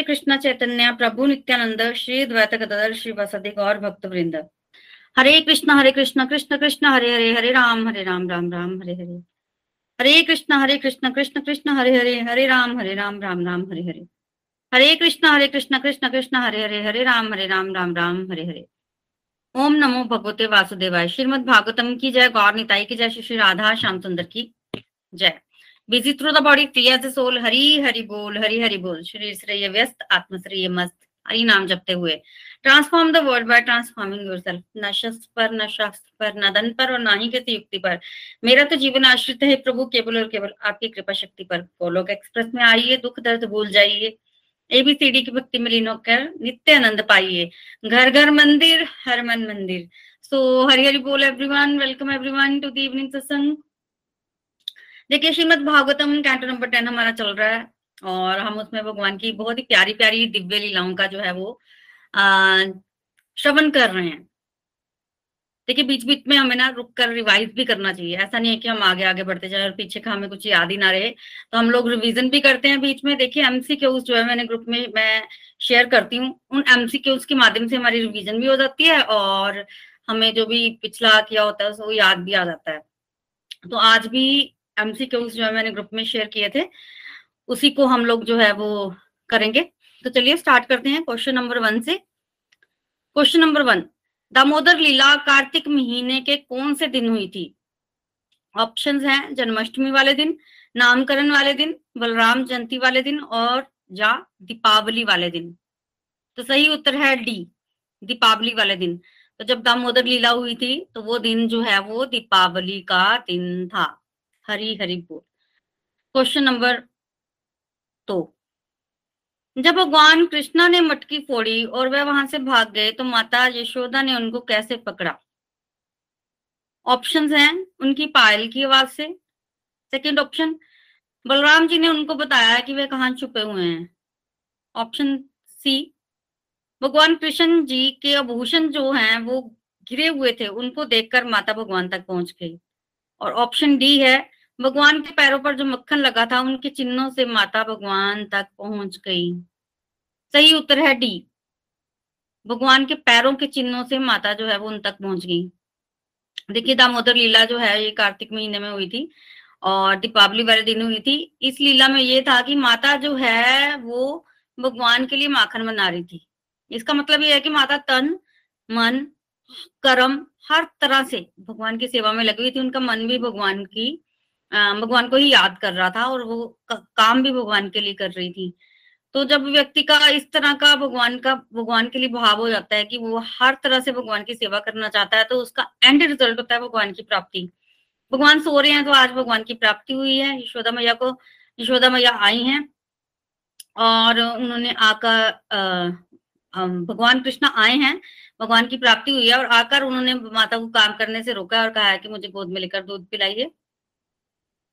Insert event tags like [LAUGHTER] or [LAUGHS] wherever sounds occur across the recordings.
श्री कृष्ण चैतन्य, प्रभु नित्यानंद, श्री द्वैत गदाधर श्री वसति गौर भक्त वृंद हरे कृष्ण हरे कृष्ण कृष्ण कृष्ण, हरे हरे हरे राम हरे राम राम राम, हरे हरे। हरे कृष्ण हरे कृष्ण कृष्ण कृष्ण, हरे हरे हरे राम हरे राम राम राम, हरे हरे। हरे कृष्ण हरे कृष्ण कृष्ण कृष्ण, हरे हरे हरे राम हरे राम राम राम, हरे हरे। ओम नमो भगवते वासुदेवाय। श्रीमद भागवतम की जय। गौर निताई की जय। श्री राधा, श्याम सुंदर की जय। Busy through the body free as soul Hari Hari बोल हरी हरि बोल शरीर श्रेय व्यस्त आत्म श्रेय मस्त हरि नाम जपते हुए transform the world by transforming yourself न शस्त्र पर न शास्त्र पर न धन पर और ना ही किसी युक्ति पर मेरा तो जीवन आश्रित है प्रभु केवल और केवल आपकी कृपा शक्ति पर गोलोक एक्सप्रेस में आइए दुख दर्द भूल जाइए एबीसीडी की भक्ति में लीन होकर नित्य आनंद पाइए घर घर मंदिर हर मन मंदिर सो हरि हरि बोल everyone welcome everyone to the evening satsang देखिए, Shrimad Bhagavatam canto number ten हमारा चल रहा है और हम उसमें भगवान की बहुत ही प्यारी प्यारी दिव्य लीलाओं का जो है वो श्रवण कर रहे हैं। देखिए बीच बीच में हमें ना रुक कर रिवाइज भी करना चाहिए। ऐसा नहीं है कि हम आगे आगे बढ़ते जाए और पीछे का हमें कुछ याद ही ना रहे। तो हम लोग रिवीजन भी करते हैं बीच में। देखिए एमसी क्यूज जो है मैंने ग्रुप में मैं शेयर करती हूँ। उन एमसी के माध्यम से हमारी रिवीजन भी हो जाती है और हमें जो भी पिछला किया होता है वो याद भी आ जाता है। तो आज भी एमसीक्यूज जो है मैंने ग्रुप में शेयर किए थे, उसी को हम लोग जो है वो करेंगे। तो चलिए स्टार्ट करते हैं क्वेश्चन नंबर वन से। Question number one, Damodar Leela Kartik महीने के कौन से दिन हुई थी? ऑप्शंस हैं, जन्माष्टमी वाले दिन, नामकरण वाले दिन, बलराम जयंती वाले दिन और या दीपावली वाले दिन। तो सही उत्तर है डी, दीपावली वाले दिन। तो जब दामोदर लीला हुई थी तो वो दिन जो है वो दीपावली का दिन था। हरी हरी बोल। क्वेश्चन नंबर दो। जब भगवान कृष्णा ने मटकी फोड़ी और वह वहाँ से भाग गए तो माता यशोदा ने उनको कैसे पकड़ा? ऑप्शंस हैं उनकी पायल की आवाज़ से। सेकंड ऑप्शन बलराम जी ने उनको बताया कि वे कहा छुपे हुए हैं। ऑप्शन सी भगवान कृष्ण जी के आभूषण जो हैं, वो गिरे हुए थे, उनको देखकर माता भगवान तक पहुँच गई। और ऑप्शन डी है, भगवान के पैरों पर जो मक्खन लगा था, उनके चिन्हों से माता भगवान तक पहुँच गई। सही उत्तर है डी भगवान के पैरों के चिन्हों से माता जो है वो उन तक पहुँच गई। देखिए दामोदर लीला जो है, ये कार्तिक महीने में हुई थी और दीपावली वाले दिन हुई थी। इस लीला में ये था कि माता जो है वो भगवान के लिए माखन बना रही थी। इसका मतलब ये है कि माता तन, मन, कर्म हर तरह से भगवान की सेवा में लगी हुई थी। उनका मन भी भगवान की भगवान को ही याद कर रहा था और वो काम भी भगवान के लिए कर रही थी। तो जब व्यक्ति का इस तरह का भगवान का, भगवान के लिए भाव हो जाता है कि वो हर तरह से भगवान की सेवा करना चाहता है तो उसका एंड रिज़ल्ट होता है भगवान की प्राप्ति। भगवान सो रहे हैं तो आज भगवान की प्राप्ति हुई है। यशोदा मैया को, यशोदा मैया आई हैं और उन्होंने आकर भगवान कृष्ण आए हैं। भगवान की प्राप्ति हुई है और आकर उन्होंने माता को काम करने से रोका और कहा है कि मुझे गोद में लेकर दूध पिलाइए।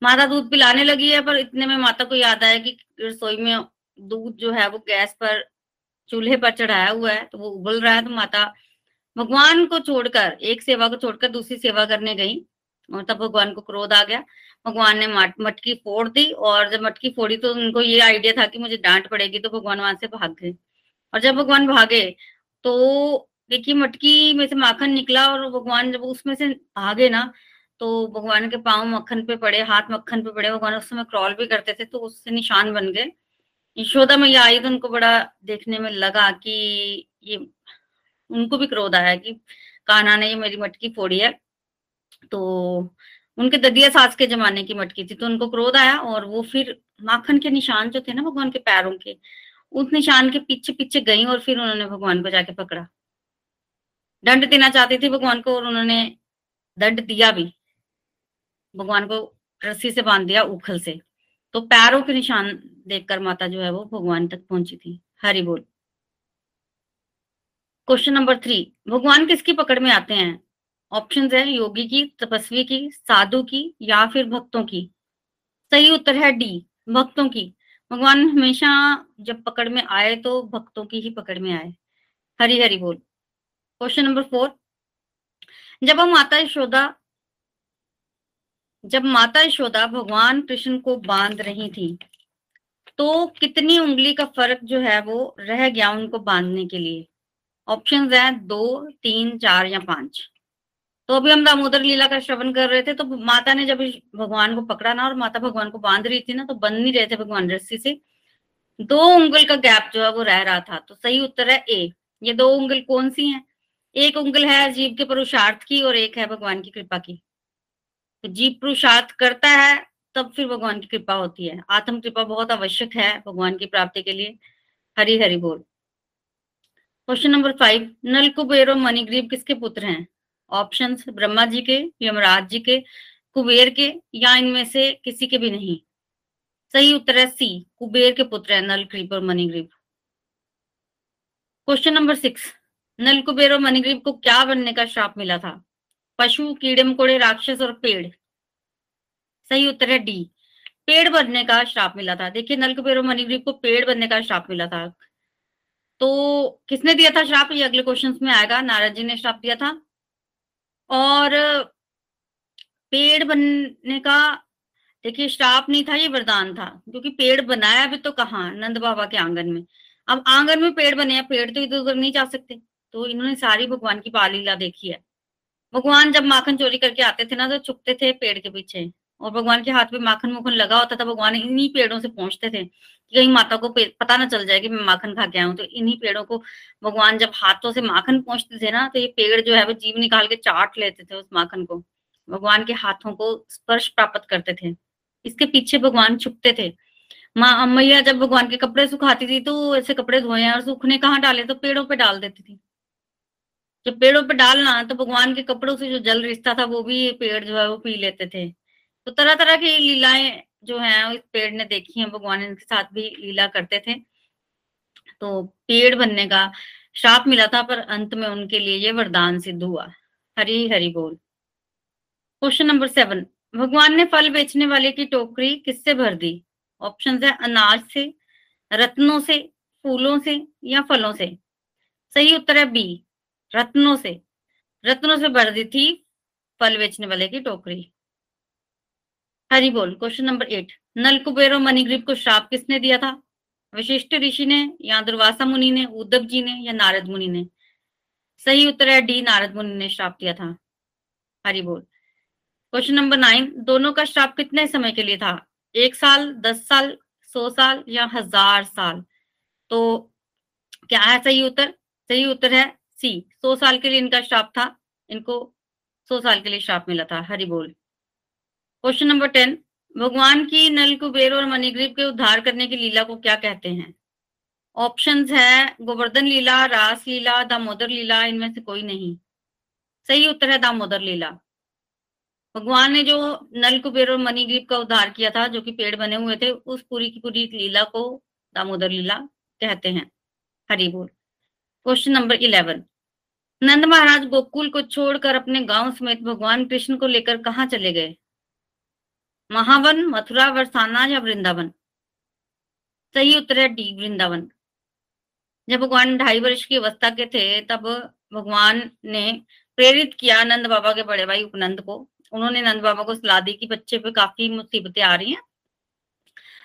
माता दूध पिलाने लगी है, पर इतने में माता को याद आया कि रसोई में दूध जो है वो गैस पर, चूल्हे पर चढ़ाया हुआ है तो वो उबल रहा है तो माता भगवान को छोड़कर, एक सेवा को छोड़कर दूसरी सेवा करने गई और तब भगवान को क्रोध आ गया। भगवान ने मटकी फोड़ दी और जब मटकी फोड़ी तो उनको ये आइडिया था कि मुझे डांट पड़ेगी तो भगवान वहाँ से भाग गए। और जब भगवान भागे तो देखिए, मटकी में से माखन निकला और भगवान जब उसमें से भागे ना तो भगवान के पाँव मक्खन पे पड़े, हाथ मक्खन पे पड़े, भगवान उस समय क्रॉल भी करते थे तो उससे निशान बन गए। यशोदा मैया आई तो उनको बड़ा देखने में लगा कि ये, उनको भी क्रोध आया कि कान्हा ने ये मेरी मटकी फोड़ी है। तो उनके ददिया सास के जमाने की मटकी थी तो उनको क्रोध आया और वो फिर माखन के निशान जो थे ना, भगवान के पैरों के, उस निशान के पीछे पीछे गई और फिर उन्होंने भगवान को जाके पकड़ा। दंड देना चाहती थी भगवान को और उन्होंने दंड दिया भी। भगवान को रस्सी से बाँध दिया उखल से। तो पैरों के निशान देखकर माता जो है वो भगवान तक पहुँची थी। हरि बोल। क्वेश्चन नंबर थ्री भगवान किसकी पकड़ में आते हैं? ऑप्शन है योगी की, तपस्वी की, साधु की या फिर भक्तों की? सही उत्तर है डी भक्तों की। भगवान हमेशा जब पकड़ में आए तो भक्तों की ही पकड़ में आए। हरी हरी बोल। क्वेश्चन नंबर फोर जब हम माता यशोदा, जब माता यशोदा भगवान कृष्ण को बाँध रही थी तो कितनी उंगली का फ़र्क जो है वो रह गया उनको बांधने के लिए? ऑप्शन है दो, तीन, चार या पाँच। तो अभी हम दामोदर लीला का श्रवण कर रहे थे तो माता ने जब भगवान को पकड़ा ना और माता भगवान को बाँध रही थी ना तो बंद नहीं रहे थे भगवान रस्सी से। दो उंगल का गैप जो है वो रह रहा था तो सही उत्तर है ए ये दो उंगल कौन सी हैं? एक उंगल है जीव के पुरुषार्थ की और एक है भगवान की कृपा की। तो जीव पुरुषार्थ करता है, तब फिर भगवान की कृपा होती है। आत्म कृपा बहुत आवश्यक है भगवान की प्राप्ति के लिए। हरी हरि बोल। Question number five Nal Kuber और मणिग्रीब किसके पुत्र हैं? ऑप्शन ब्रह्मा जी के, यमराज जी के, कुबेर के, या इनमें से किसी के भी नहीं? सही उत्तर है सी कुबेर के पुत्र है नल क्रीप और Manigriva question number six Nal Kuber और मणिग्रीब को क्या बनने का श्राप मिला था? पशु, कीड़े, मकोड़े, राक्षस और पेड़। सही उत्तर है डी। पेड़ बनने का श्राप मिला था। देखिए नल कुबेर और मणिग्रीब को पेड़ बनने का श्राप मिला था। तो किसने दिया था श्राप? ये अगले क्वेश्चन में आएगा। नारद जी ने श्राप दिया था। और पेड़ बनने का, देखिए, श्राप नहीं था, ये वरदान था। क्योंकि पेड़ बनाया भी तो कहा? नंद बाबा के आँगन में। अब आँगन में पेड़ बने पेड़ तो इधर उधर नहीं जा सकते। तो इन्होंने सारी भगवान की बालीला देखी है। भगवान जब माखन चोरी करके आते थे ना तो छुपते थे पेड़ के पीछे और भगवान के हाथ में माखन मुखन लगा होता था, भगवान इन्हीं पेड़ों से पहुँचते थे कि कहीं माता को पता ना चल जाए कि मैं माखन खा के आऊँ। तो इन्हीं पेड़ों को भगवान जब हाथों से माखन पहुँचते थे ना तो ये पेड़ जो है, वो जीव निकाल के चाट लेते थे उस माखन को। भगवान के हाथों को स्पर्श प्राप्त करते थे। इसके पीछे भगवान छुपते थे। माँ मैया जब भगवान के कपड़े सुखाती थी तो ऐसे कपड़े धोए और सूखने कहाँ डाले तो पेड़ों पे डाल देती थी। जब पेड़ों पे डालना तो भगवान के कपड़ों से जो जल रिश्ता था, वो भी पेड़ जो है, वो पी लेते थे। तो तरह तरह की लीलाएँ जो है इस पेड़ ने देखी है, भगवान इनके साथ भी लीला करते थे। तो पेड़ बनने का श्राप मिला था, पर अंत में उनके लिए ये वरदान सिद्ध हुआ। हरी हरी बोल। Question number seven. भगवान ने फल बेचने वाले की टोकरी किससे भर दी? ऑप्शन है, अनाज से, रत्नों से, फूलों से या फलों से। सही उत्तर है बी। रत्नों से रत्नों से भर दी थी फल बेचने वाले की टोकरी। हरी बोल question number eight Nal Kuber और को श्राप किसने दिया था? वशिष्ठ ऋषि ने या दुर्वासा मुनि ने, उद्धव जी ने या नारद मुनि ने? सही उत्तर है डी, नारद मुनि ने श्राप दिया था। हरी बोल। क्वेश्चन नंबर नाइन दोनों का श्राप कितने समय के लिए था? एक साल, दस साल, सौ साल या हज़ार साल? तो क्या है सही उत्तर? सही उत्तर है सी, सौ साल के लिए इनका श्राप था। इनको सौ साल के लिए श्राप मिला था। हरि बोल। क्वेश्चन नंबर टेन, भगवान की नल कुबेर और मणिग्रीब के उद्धार करने की लीला को क्या कहते हैं? ऑप्शंस है, गोवर्धन लीला, रास लीला, दामोदर लीला, इनमें से कोई नहीं। सही उत्तर है दामोदर लीला। भगवान ने जो नल कुबेर और मणिग्रीब का उद्धार किया था, जो कि पेड़ बने हुए थे, उस पूरी की पूरी लीला को दामोदर लीला कहते हैं। हरि बोल। Question number eleven. Nand Maharaj Gokul को छोड़कर अपने गाँव समेत भगवान कृष्ण को लेकर कहा चले गए? महावन, मथुरा, वरसाना या वृंदावन? सही उत्तर है डी, वृंदावन। जब भगवान ढाई वर्ष की अवस्था के थे, तब भगवान ने प्रेरित किया नंद बाबा के बड़े भाई उपनंद को। उन्होंने नंद बाबा को सलाह दी कि बच्चे पे काफ़ी मुसीबतें आ रही हैं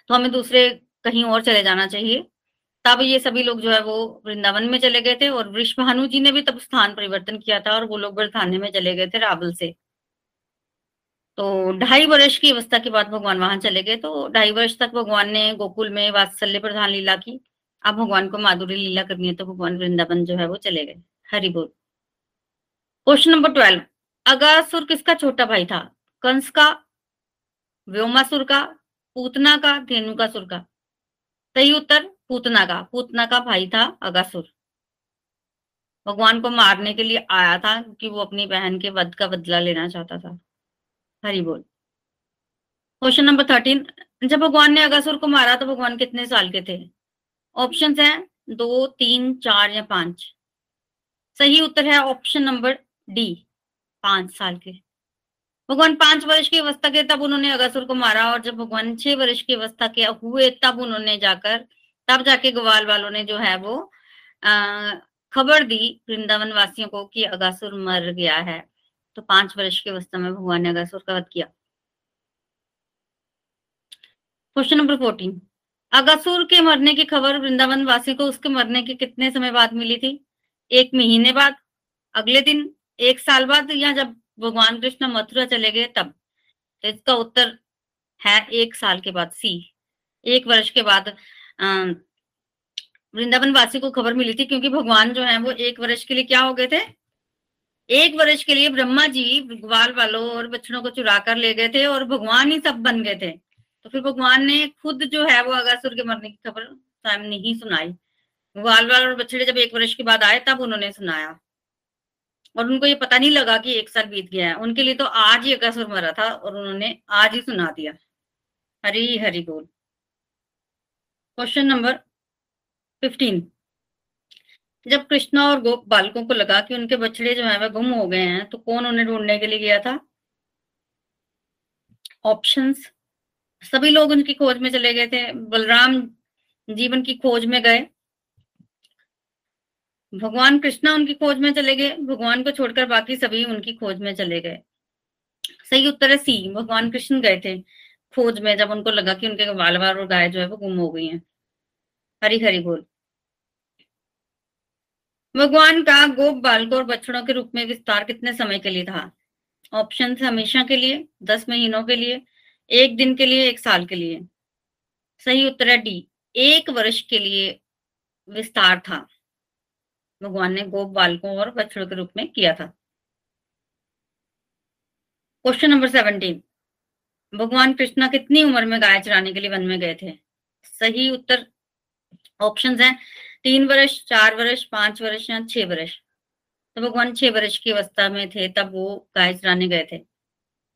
तो हमें दूसरे कहीं और चले जाना चाहिए। तब ये सभी लोग जो है वो वृंदावन में चले गए थे और वृषभानु जी ने भी तब स्थान परिवर्तन किया था और वो लोग बरसाने में चले गए थे रावल से। तो ढाई वर्ष की अवस्था के बाद भगवान वहाँ चले गए तो ढाई वर्ष तक भगवान ने गोकुल में वात्सल्य प्रधान लीला की। अब भगवान को माधुरी लीला करनी है तो भगवान वृंदावन जो है वो चले गए। हरि बोल। Question number twelve. अगासुर किसका छोटा भाई था? कंस का, व्योमासुर का, पूतना का धेनुकासुर का? सही उत्तर पूतना का पूतना का भाई था अगासुर। भगवान को मारने के लिए आया था क्योंकि वो अपनी बहन के वध का बदला लेना चाहता था। हरी बोल। क्वेश्चन नंबर थर्टीन जब भगवान ने अगासुर को मारा तो भगवान कितने साल के थे? ऑप्शन है दो, तीन, चार या पाँच। सही उत्तर है ऑप्शन नंबर डी पाँच साल के। भगवान पाँच वर्ष की अवस्था के, तब उन्होंने अगासुर को मारा और जब भगवान छह वर्ष की अवस्था के हुए, तब उन्होंने जाकर तब जाके ग्वाल वालों ने जो है वो खबर दी वृंदावन वासियों को कि अगासुर मर गया है। तो पाँच वर्ष की अवस्था में भगवान ने अगासुर का वध किया। Question number fourteen. अगासुर के मरने की खबर वृंदावन वासी को, उसके मरने के कितने समय बाद मिली थी? एक महीने बाद, अगले दिन, एक साल बाद, या जब भगवान कृष्ण मथुरा चले गए तब? तो इसका उत्तर है एक साल के बाद, सी। एक वर्ष के बाद वृंदावन वासी को खबर मिली थी क्योंकि भगवान जो है वो एक वर्ष के लिए क्या हो गए थे? एक वर्ष के लिए ब्रह्मा जी ग्वाल वालों और बच्चों को चुरा कर ले गए थे और भगवान ही सब बन गए थे। तो फिर भगवान ने खुद जो है वो अगासुर के मरने की खबर स्वयं नहीं सुनाई। ग्वाल वाल और बछड़े जब एक वर्ष के बाद आए तब उन्होंने सुनाया। और उनको ये पता नहीं लगा कि एक साल बीत गया है। उनके लिए तो आज ही अगासुर मरा था और उन्होंने आज ही सुना दिया। हरी हरी बोल। क्वेश्चन नंबर फिफ्टीन जब कृष्णा और गोप बालकों को लगा कि उनके बछड़े जो है, वह गुम हो गए हैं तो कौन उन्हें ढूँढने के लिए गया था? ऑप्शंस सभी लोग उनकी खोज में चले गए थे। बलराम जीवन की खोज में गए। भगवान कृष्णा उनकी खोज में चले गए। भगवान को छोड़कर बाकी सभी उनकी खोज में चले गए। सही उत्तर है सी। भगवान कृष्ण गए थे। खोज में जब उनको लगा कि उनके बाल बार और गाय जो है वो गुम हो गई हैं। हरी हरी बोल। भगवान का गोप बालकों और बछड़ों के रूप में विस्तार कितने समय के लिए था? ऑप्शन हमेशा के लिए, दस महीनों के लिए, एक दिन के लिए, एक साल के लिए। सही उत्तर है डी एक वर्ष के लिए विस्तार था। भगवान ने गोप बालकों और बछड़ों के रूप में किया था। क्वेश्चन नंबर सेवनटीन भगवान कृष्णा कितनी उम्र में गाय चराने के लिए वन में गए थे? सही उत्तर ऑप्शंस हैं, तीन वर्ष, चार वर्ष, पाँच वर्ष या छह वर्ष। तो भगवान छह वर्ष की अवस्था में थे, तब वो गाय चराने गए थे।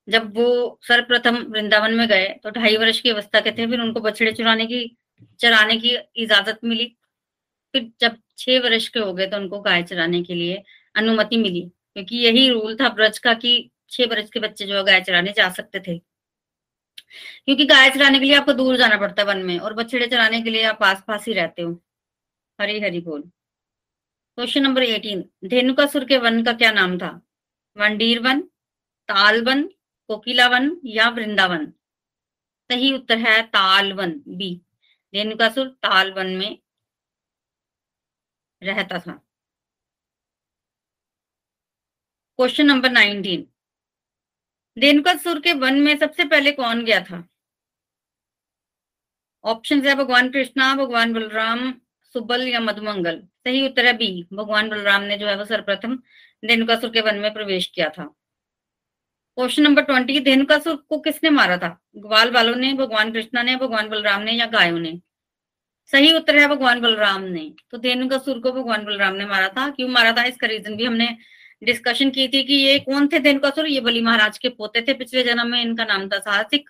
जब वो सर्वप्रथम वृंदावन में गए तो ढाई वर्ष की अवस्था के थे, फिर उनको बछड़े चुराने की, चराने की इजाज़त मिली। फिर जब छह वर्ष के हो गए तो उनको गाय चराने के लिए अनुमति मिली। क्योंकि यही रूल था ब्रज का कि छह वर्ष के बच्चे जो है, गाय चराने जा सकते थे। क्योंकि गाय चराने के लिए आपको दूर जाना पड़ता है वन में, और बछड़े चराने के लिए आप आस पास ही रहते हो। हरी हरी बोल। Question number eighteen. धेनुकासुर के वन का क्या नाम था? वनडीर वन, ताल वन, कोकिला वन या वृंदावन? सही उत्तर है ताल वन बी धेनुकासुर ताल वन में रहता था। Question number nineteen. धेनुकासुर के वन में सबसे पहले कौन गया था? ऑप्शन है भगवान कृष्णा, भगवान बलराम, सुबल या मधुमंगल। सही उत्तर है बी भगवान बलराम ने जो है वो सर्वप्रथम धेनुकासुर के वन में प्रवेश किया था। क्वेश्चन नंबर ट्वेंटी धेनुकासुर को किसने मारा था? ग्वाल वालों ने, भगवान कृष्णा ने, भगवान बलराम ने या गायों ने? सही उत्तर है भगवान बलराम ने। तो धेनुकासुर को भगवान बलराम ने मारा था। क्यों मारा था? इसका रीजन भी हमने डिस्कशन की थी कि ये कौन थे धेनुकासुर? ये बलि महाराज के पोते थे पिछले जन्म में, इनका नाम था साहसिक।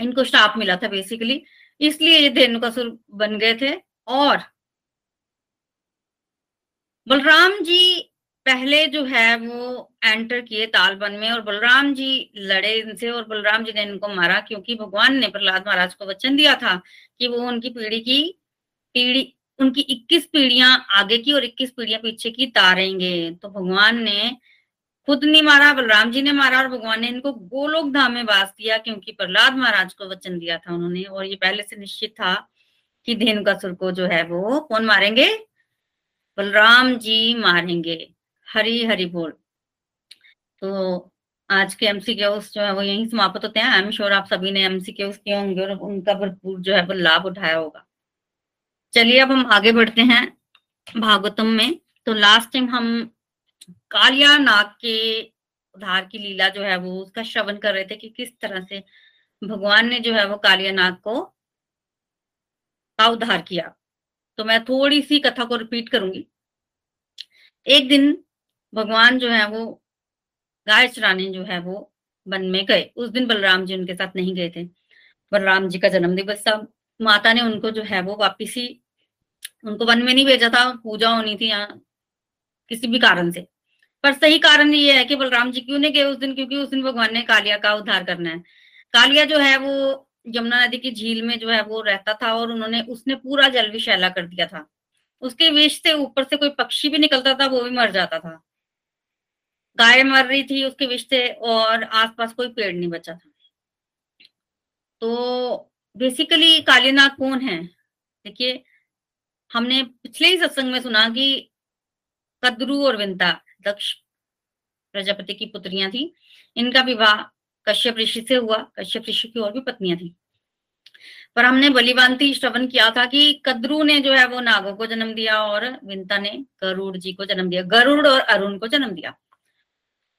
इनको श्राप मिला था बेसिकली इसलिए ये धेनुकासुर बन गए थे। और बलराम जी पहले जो है वो एंटर किए तालबन में और बलराम जी लड़े इनसे और बलराम जी ने इनको मारा क्योंकि भगवान ने प्रहलाद महाराज को वचन दिया था कि वो उनकी पीढ़ी की पीढ़ी उनकी 21 पीढ़ियाँ आगे की और 21 पीढ़ियाँ पीछे की तारेंगे। तो भगवान ने खुद नहीं मारा, बलराम जी ने मारा और भगवान ने इनको गोलोक धाम में वास दिया क्योंकि प्रहलाद महाराज को वचन दिया था उन्होंने और ये पहले से निश्चित था कि धेनुकासुर को जो है वो कौन मारेंगे? बलराम जी मारेंगे। हरी हरी बोल। तो आज के एमसीक्यूज जो है वो यही समाप्त होते हैं। आई एम श्योर आप सभी ने एमसीक्यूज किए होंगे और उनका भरपूर जो है वो लाभ उठाया होगा। चलिए अब हम आगे बढ़ते हैं भागवतम में। तो लास्ट टाइम हम कालिया नाग के उद्धार की लीला जो है वो उसका श्रवण कर रहे थे कि किस तरह से भगवान ने जो है वो कालिया नाग को का उद्धार किया। तो मैं थोड़ी सी कथा को रिपीट करूँगी। एक दिन भगवान जो है वो गाय चराने जो है वो वन में गए। उस दिन बलराम जी उनके साथ नहीं गए थे। बलराम जी का जन्मदिवस था। माता ने उनको जो है वो वापिस उनको वन में नहीं भेजा था, पूजा होनी थी यहाँ, किसी भी कारण से। पर सही कारण ये है कि बलराम जी क्यों नहीं गए उस दिन? क्योंकि उस दिन भगवान ने कालिया का उद्धार करना है। कालिया जो है, वो यमुना नदी की झील में जो है, वो रहता था और उन्होंने, उसने पूरा जल विशैला कर दिया था। उसके विष से ऊपर से कोई पक्षी भी निकलता था, वो भी मर जाता था। गाय मर रही थी उसके विष से और आसपास कोई पेड़ नहीं बचा था। तो बेसिकली कालीनाग कौन है? देखिए हमने पिछले ही सत्संग में सुना कि कद्रु और विंता, दक्ष प्रजापति की पुत्रियाँ थी। इनका विवाह कश्यप ऋषि से हुआ, कश्यप ऋषि की और भी पत्नियाँ थी। पर हमने बलिवांति श्रवण किया था कि कद्रु ने जो है वो नागों को जन्म दिया और विंता ने गरुड़ जी को जन्म दिया, गरुड़ और अरुण को जन्म दिया।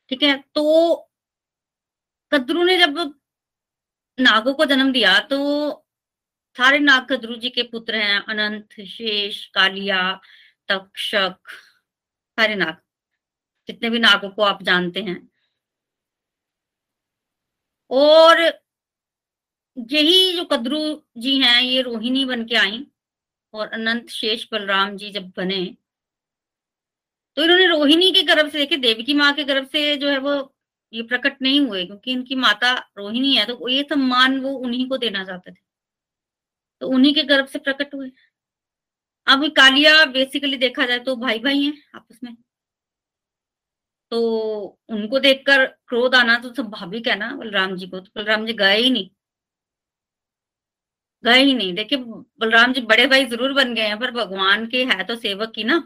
ठीक है तो कद्रु ने जब नागों को जन्म दिया तो सारे नाग कद्रु जी के पुत्र हैं, अनंत, शेष, कालिया, तक्षक, सारे नाग। जितने भी नागों को आप जानते हैं। और यही जो कद्रु जी हैं, ये रोहिणी बन के आई और अनंत, शेष, बलराम जी जब बने तो इन्होंने रोहिणी के गर्भ से देखे देवी की माँ के गर्भ से जो है वो ये प्रकट नहीं हुए, क्योंकि इनकी माता रोहिणी है तो ये सम्मान वो उन्हीं को देना चाहते थे। तो उन्हीं के गर्भ से प्रकट हुए। अब कालिया बेसिकली देखा जाए तो भाई भाई हैं आपस में। तो उनको देखकर क्रोध आना तो स्वाभाविक है ना, बलराम जी को। तो बलराम जी गए ही नहीं। गए ही नहीं। देखिए, बलराम जी बड़े भाई ज़रूर बन गए हैं, पर भगवान के है तो सेवक की ना।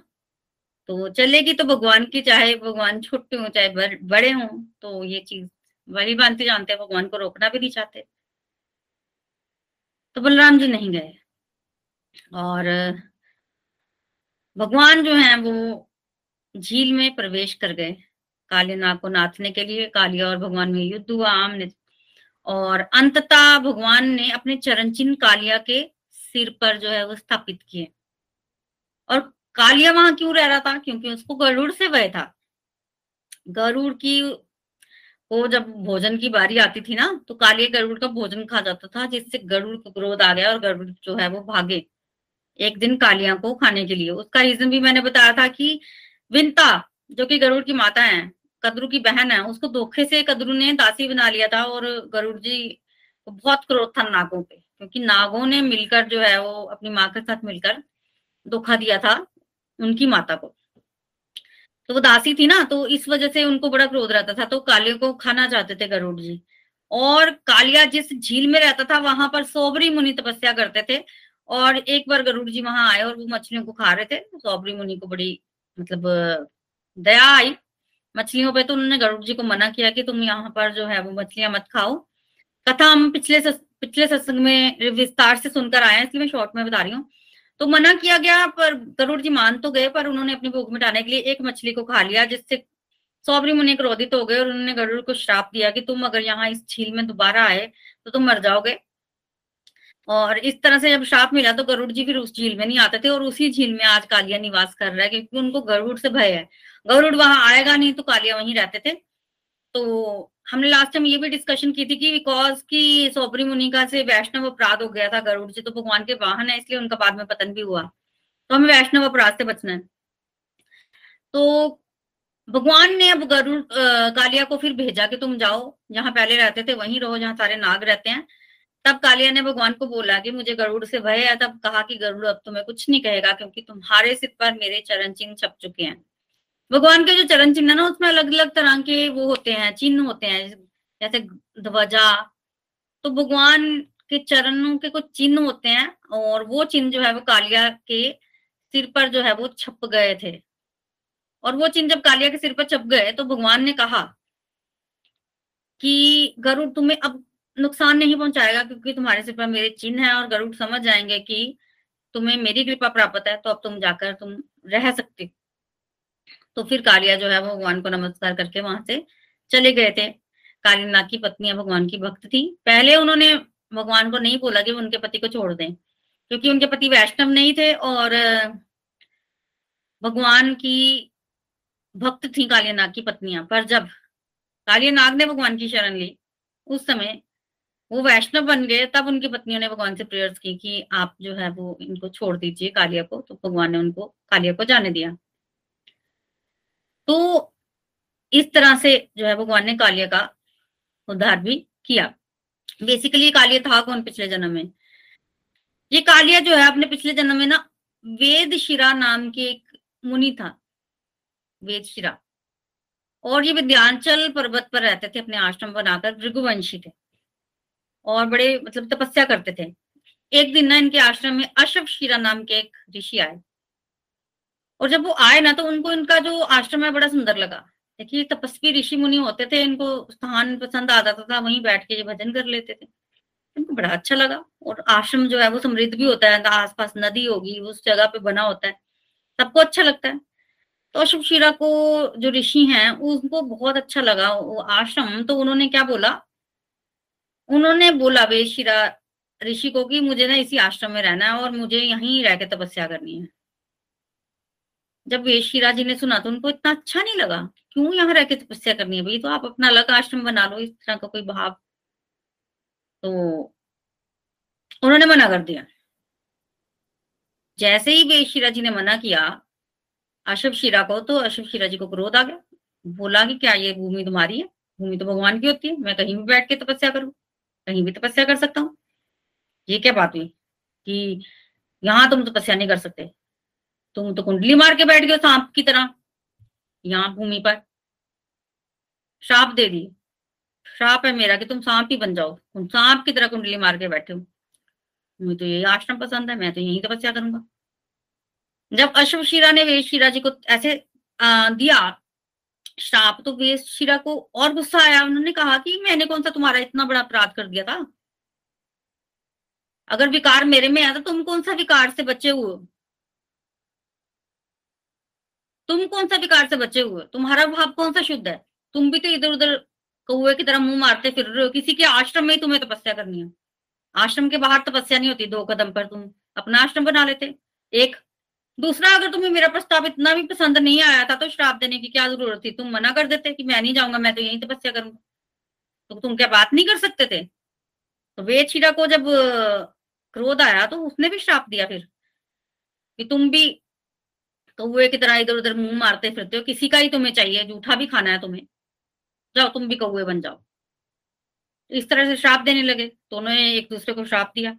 तो चलेगी तो भगवान की, चाहे भगवान छोटे हो, चाहे बड़े हों तो ये चीज़। वही बांधते जानते हैं, भगवान को रोकना भी नहीं चाहते। तो बलराम जी नहीं गए। और भगवान जो है वो झील में प्रवेश कर गए। काली नाग को नाथने के लिए कालिया और भगवान में युद्ध हुआ आमने। और अंततः भगवान ने अपने चरण चिन्ह कालिया के सिर पर जो है वो स्थापित किए। और कालिया वहाँ क्यों रह रहा था? क्योंकि उसको गरुड़ से वह था। गरुड़ की वो जब भोजन की बारी आती थी ना तो कालिया गरुड़ का भोजन खा जाता था, जिससे गरुड़ को क्रोध आ गया और गरुड़ जो है वो भागे एक दिन कालिया को खाने के लिए। उसका रीजन भी मैंने बताया था कि विंता, जो कि गरुड़ की माता है, कदरू की बहन है, उसको धोखे से कदरू ने दासी बना लिया था और गरुड़ जी को बहुत क्रोध था नागों पे, क्योंकि नागों ने मिलकर जो है वो अपनी माँ के साथ मिलकर धोखा दिया था उनकी माता को। तो वो दासी थी ना तो इस वजह से उनको बड़ा क्रोध रहता था तो कालिया को खाना चाहते थे गरुड़ जी। और कालिया जिस झील में रहता था वहाँ पर सोबरी मुनि तपस्या करते थे और एक बार गरुड़ जी वहाँ आए और वो मछलियों को खा रहे थे सोबरी मुनि को बड़ी मतलब दया आई। मछलियों पे तो उन्होंने गरुड़ जी को मना किया कि तुम यहाँ पर जो है वो मछलियाँ मत खाओ। कथा हम पिछले सस, पिछले सत्संग में विस्तार से सुनकर आए हैं इसलिए मैं शॉर्ट में बता रही हूँ। तो मना किया गया, पर गरुड़ जी मान तो गए, पर उन्होंने अपनी भूख मिटाने के लिए एक मछली को खा लिया, जिससे सौबरी मुनि क्रोधित हो गए और उन्होंने गरुड़ को श्राप दिया कि तुम अगर यहाँ इस झील में दोबारा आए तो तुम मर जाओगे। और इस तरह से जब श्राप मिला तो गरुड़ जी फिर उस झील में नहीं आते थे और उसी झील में आज कालिया निवास कर रहा है, क्योंकि उनको गरुड़ से भय है। गरुड़ वहाँ आएगा नहीं तो कालिया वहीं रहते थे। तो हमने लास्ट टाइम ये भी डिस्कशन की थी कि बिकॉज़ की सोबरी मुनिका से वैष्णव अपराध हो गया था गरुड़ जी तो भगवान के वाहन है, इसलिए उनका बाद में पतन भी हुआ। तो हमें वैष्णव अपराध से बचना है। तो भगवान ने अब गरुड़ कालिया को फिर भेजा कि तुम जाओ, जहाँ पहले रहते थे वहीं रहो, जहाँ सारे नाग रहते हैं। तब कालिया ने भगवान को बोला कि मुझे गरुड़ से भय है, तब कहा कि गरुड़ अब तुम्हें कुछ नहीं कहेगा, क्योंकि तुम्हारे सिर पर मेरे चरण चिन्ह छप चुके हैं। भगवान के जो चरण चिन्ह ना, उसमें अलग अलग तरह के वो होते हैं, चिन्ह होते हैं, जैसे ध्वजा। तो भगवान के चरणों के कुछ चिन्ह होते हैं और वो चिन्ह जो है, वो कालिया के सिर पर जो है, वो छप गए थे। और वो चिन्ह जब कालिया के सिर पर छप गए तो भगवान ने कहा कि गरुड़ तुम्हें अब नुकसान नहीं पहुंचाएगा, क्योंकि तुम्हारे सिर पर मेरे चिन्ह है और गरुड़ समझ जाएँगे कि तुम्हें मेरी कृपा प्राप्त है तो अब तुम जाकर तुम रह सकते तो फिर कालिया जो है वो भगवान को नमस्कार करके वहाँ से चले गए थे। कालीनाग की पत्नियाँ भगवान की भक्त थी। पहले उन्होंने भगवान को नहीं बोला कि उनके पति को छोड़ दें, क्योंकि उनके पति वैष्णव नहीं थे और भगवान की भक्त थी कालीनाग की पत्नियाँ। पर जब कालीनाग ने भगवान की शरण ली, उस समय वो वैष्णव बन गए, तब उनकी पत्नियों ने भगवान से प्रेयर्स की कि आप जो है वो इनको छोड़ दीजिए कालिया को। तो भगवान ने उनको, कालिया को जाने दिया। तो इस तरह से जो है भगवान ने कालिया का उद्धार भी किया। बेसिकली कालिया था कौन पिछले जन्म में? ये कालिया जो है अपने पिछले जन्म में ना वेद शिरा नाम के एक मुनि था, वेद शिरा। और ये विद्यांचल पर्वत पर रहते थे, अपने आश्रम बनाकर भृगुवंशी थे। और बड़े मतलब तपस्या करते थे। एक दिन ना इनके आश्रम में अशव शिरा नाम के एक ऋषि आए। और जब वो आए ना तो उनको इनका जो आश्रम है, बड़ा सुंदर लगा। देखिए तपस्वी ऋषि मुनि होते थे, इनको स्थान पसंद आ जाता था, वहीं बैठ के ये भजन कर लेते थे। इनको बड़ा अच्छा लगा। और आश्रम जो है, वो समृद्ध भी होता है आसपास नदी होगी उस जगह पे बना होता है, सबको अच्छा लगता है। तो अशुभ शिरा को जो ऋषि हैं, उनको बहुत अच्छा लगा। वो आश्रम तो उन्होंने क्या बोला? उन्होंने बोला वे शिरा ऋषि को कि मुझे ना इसी आश्रम में रहना है और मुझे यहीं रह के तपस्या करनी है। जब शिरा जी ने सुना तो उनको इतना अच्छा नहीं लगा, क्यों यहाँ रह के तपस्या करनी है भाई? तो आप अपना अलग आश्रम बना लो, इस तरह का कोई भाव। तो उन्होंने मना कर दिया। जैसे ही वे शिरा जी ने मना किया, अशुभ शिरा को तो अशुभ शिरा जी को क्रोध आ गया। बोला कि क्या ये भूमि तुम्हारी है? भूमि तो भगवान की होती है, मैं कहीं भी बैठ के तपस्या करूँ? कहीं भी तपस्या कर सकता हूँ? ये क्या बात हुई कि यहाँ तुम तपस्या नहीं कर सकते? तुम तो कुंडली मार के बैठ गए सांप की तरह। यहाँ भूमि पर। श्राप दे दिए श्राप है मेरा कि तुम सांप ही बन जाओ। तुम सांप की तरह कुंडली मार के बैठे हो। मुझे तो यही आश्रम पसंद है मैं तो यही तपस्या करूँगा। जब अश्व शिरा ने वेश शिरा जी को ऐसे आ, दिया श्राप तो वेश शिरा को और गुस्सा आया। उन्होंने कहा कि मैंने कौन सा तुम्हारा इतना बड़ा अपराध कर दिया था? अगर विकार मेरे में आया तो तुम कौन सा विकार से बचे हुए तुम कौन सा विकार से बचे हुए तुम्हारा भाव कौन सा शुद्ध है? तुम भी तो इधर उधर कौए की तरह मुँह मारते फिर रहे हो। किसी के आश्रम में ही तुम्हें तपस्या करनी है। आश्रम के बाहर तपस्या नहीं होती, दो कदम पर तुम अपना आश्रम बना लेते। एक, दूसरा, अगर तुम्हें मेरा प्रस्ताव इतना भी पसंद नहीं आया था तो श्राप देने की क्या ज़रूरत थी? तुम मना कर देते कि मैं नहीं जाऊँगा, मैं तो यही तपस्या करूँगा। तो तुम क्या बात नहीं कर सकते थे? तो वेद शिरा को जब क्रोध आया तो उसने भी श्राप दिया फिर। कि तुम भी कौए की तरह इधर उधर मुँह मारते फिरते हो, किसी का ही तुम्हें चाहिए, जूठा भी खाना है तुम्हें। जाओ, तुम भी कौए बन जाओ। इस तरह से श्राप देने लगे, दोनों ने एक दूसरे को श्राप दिया।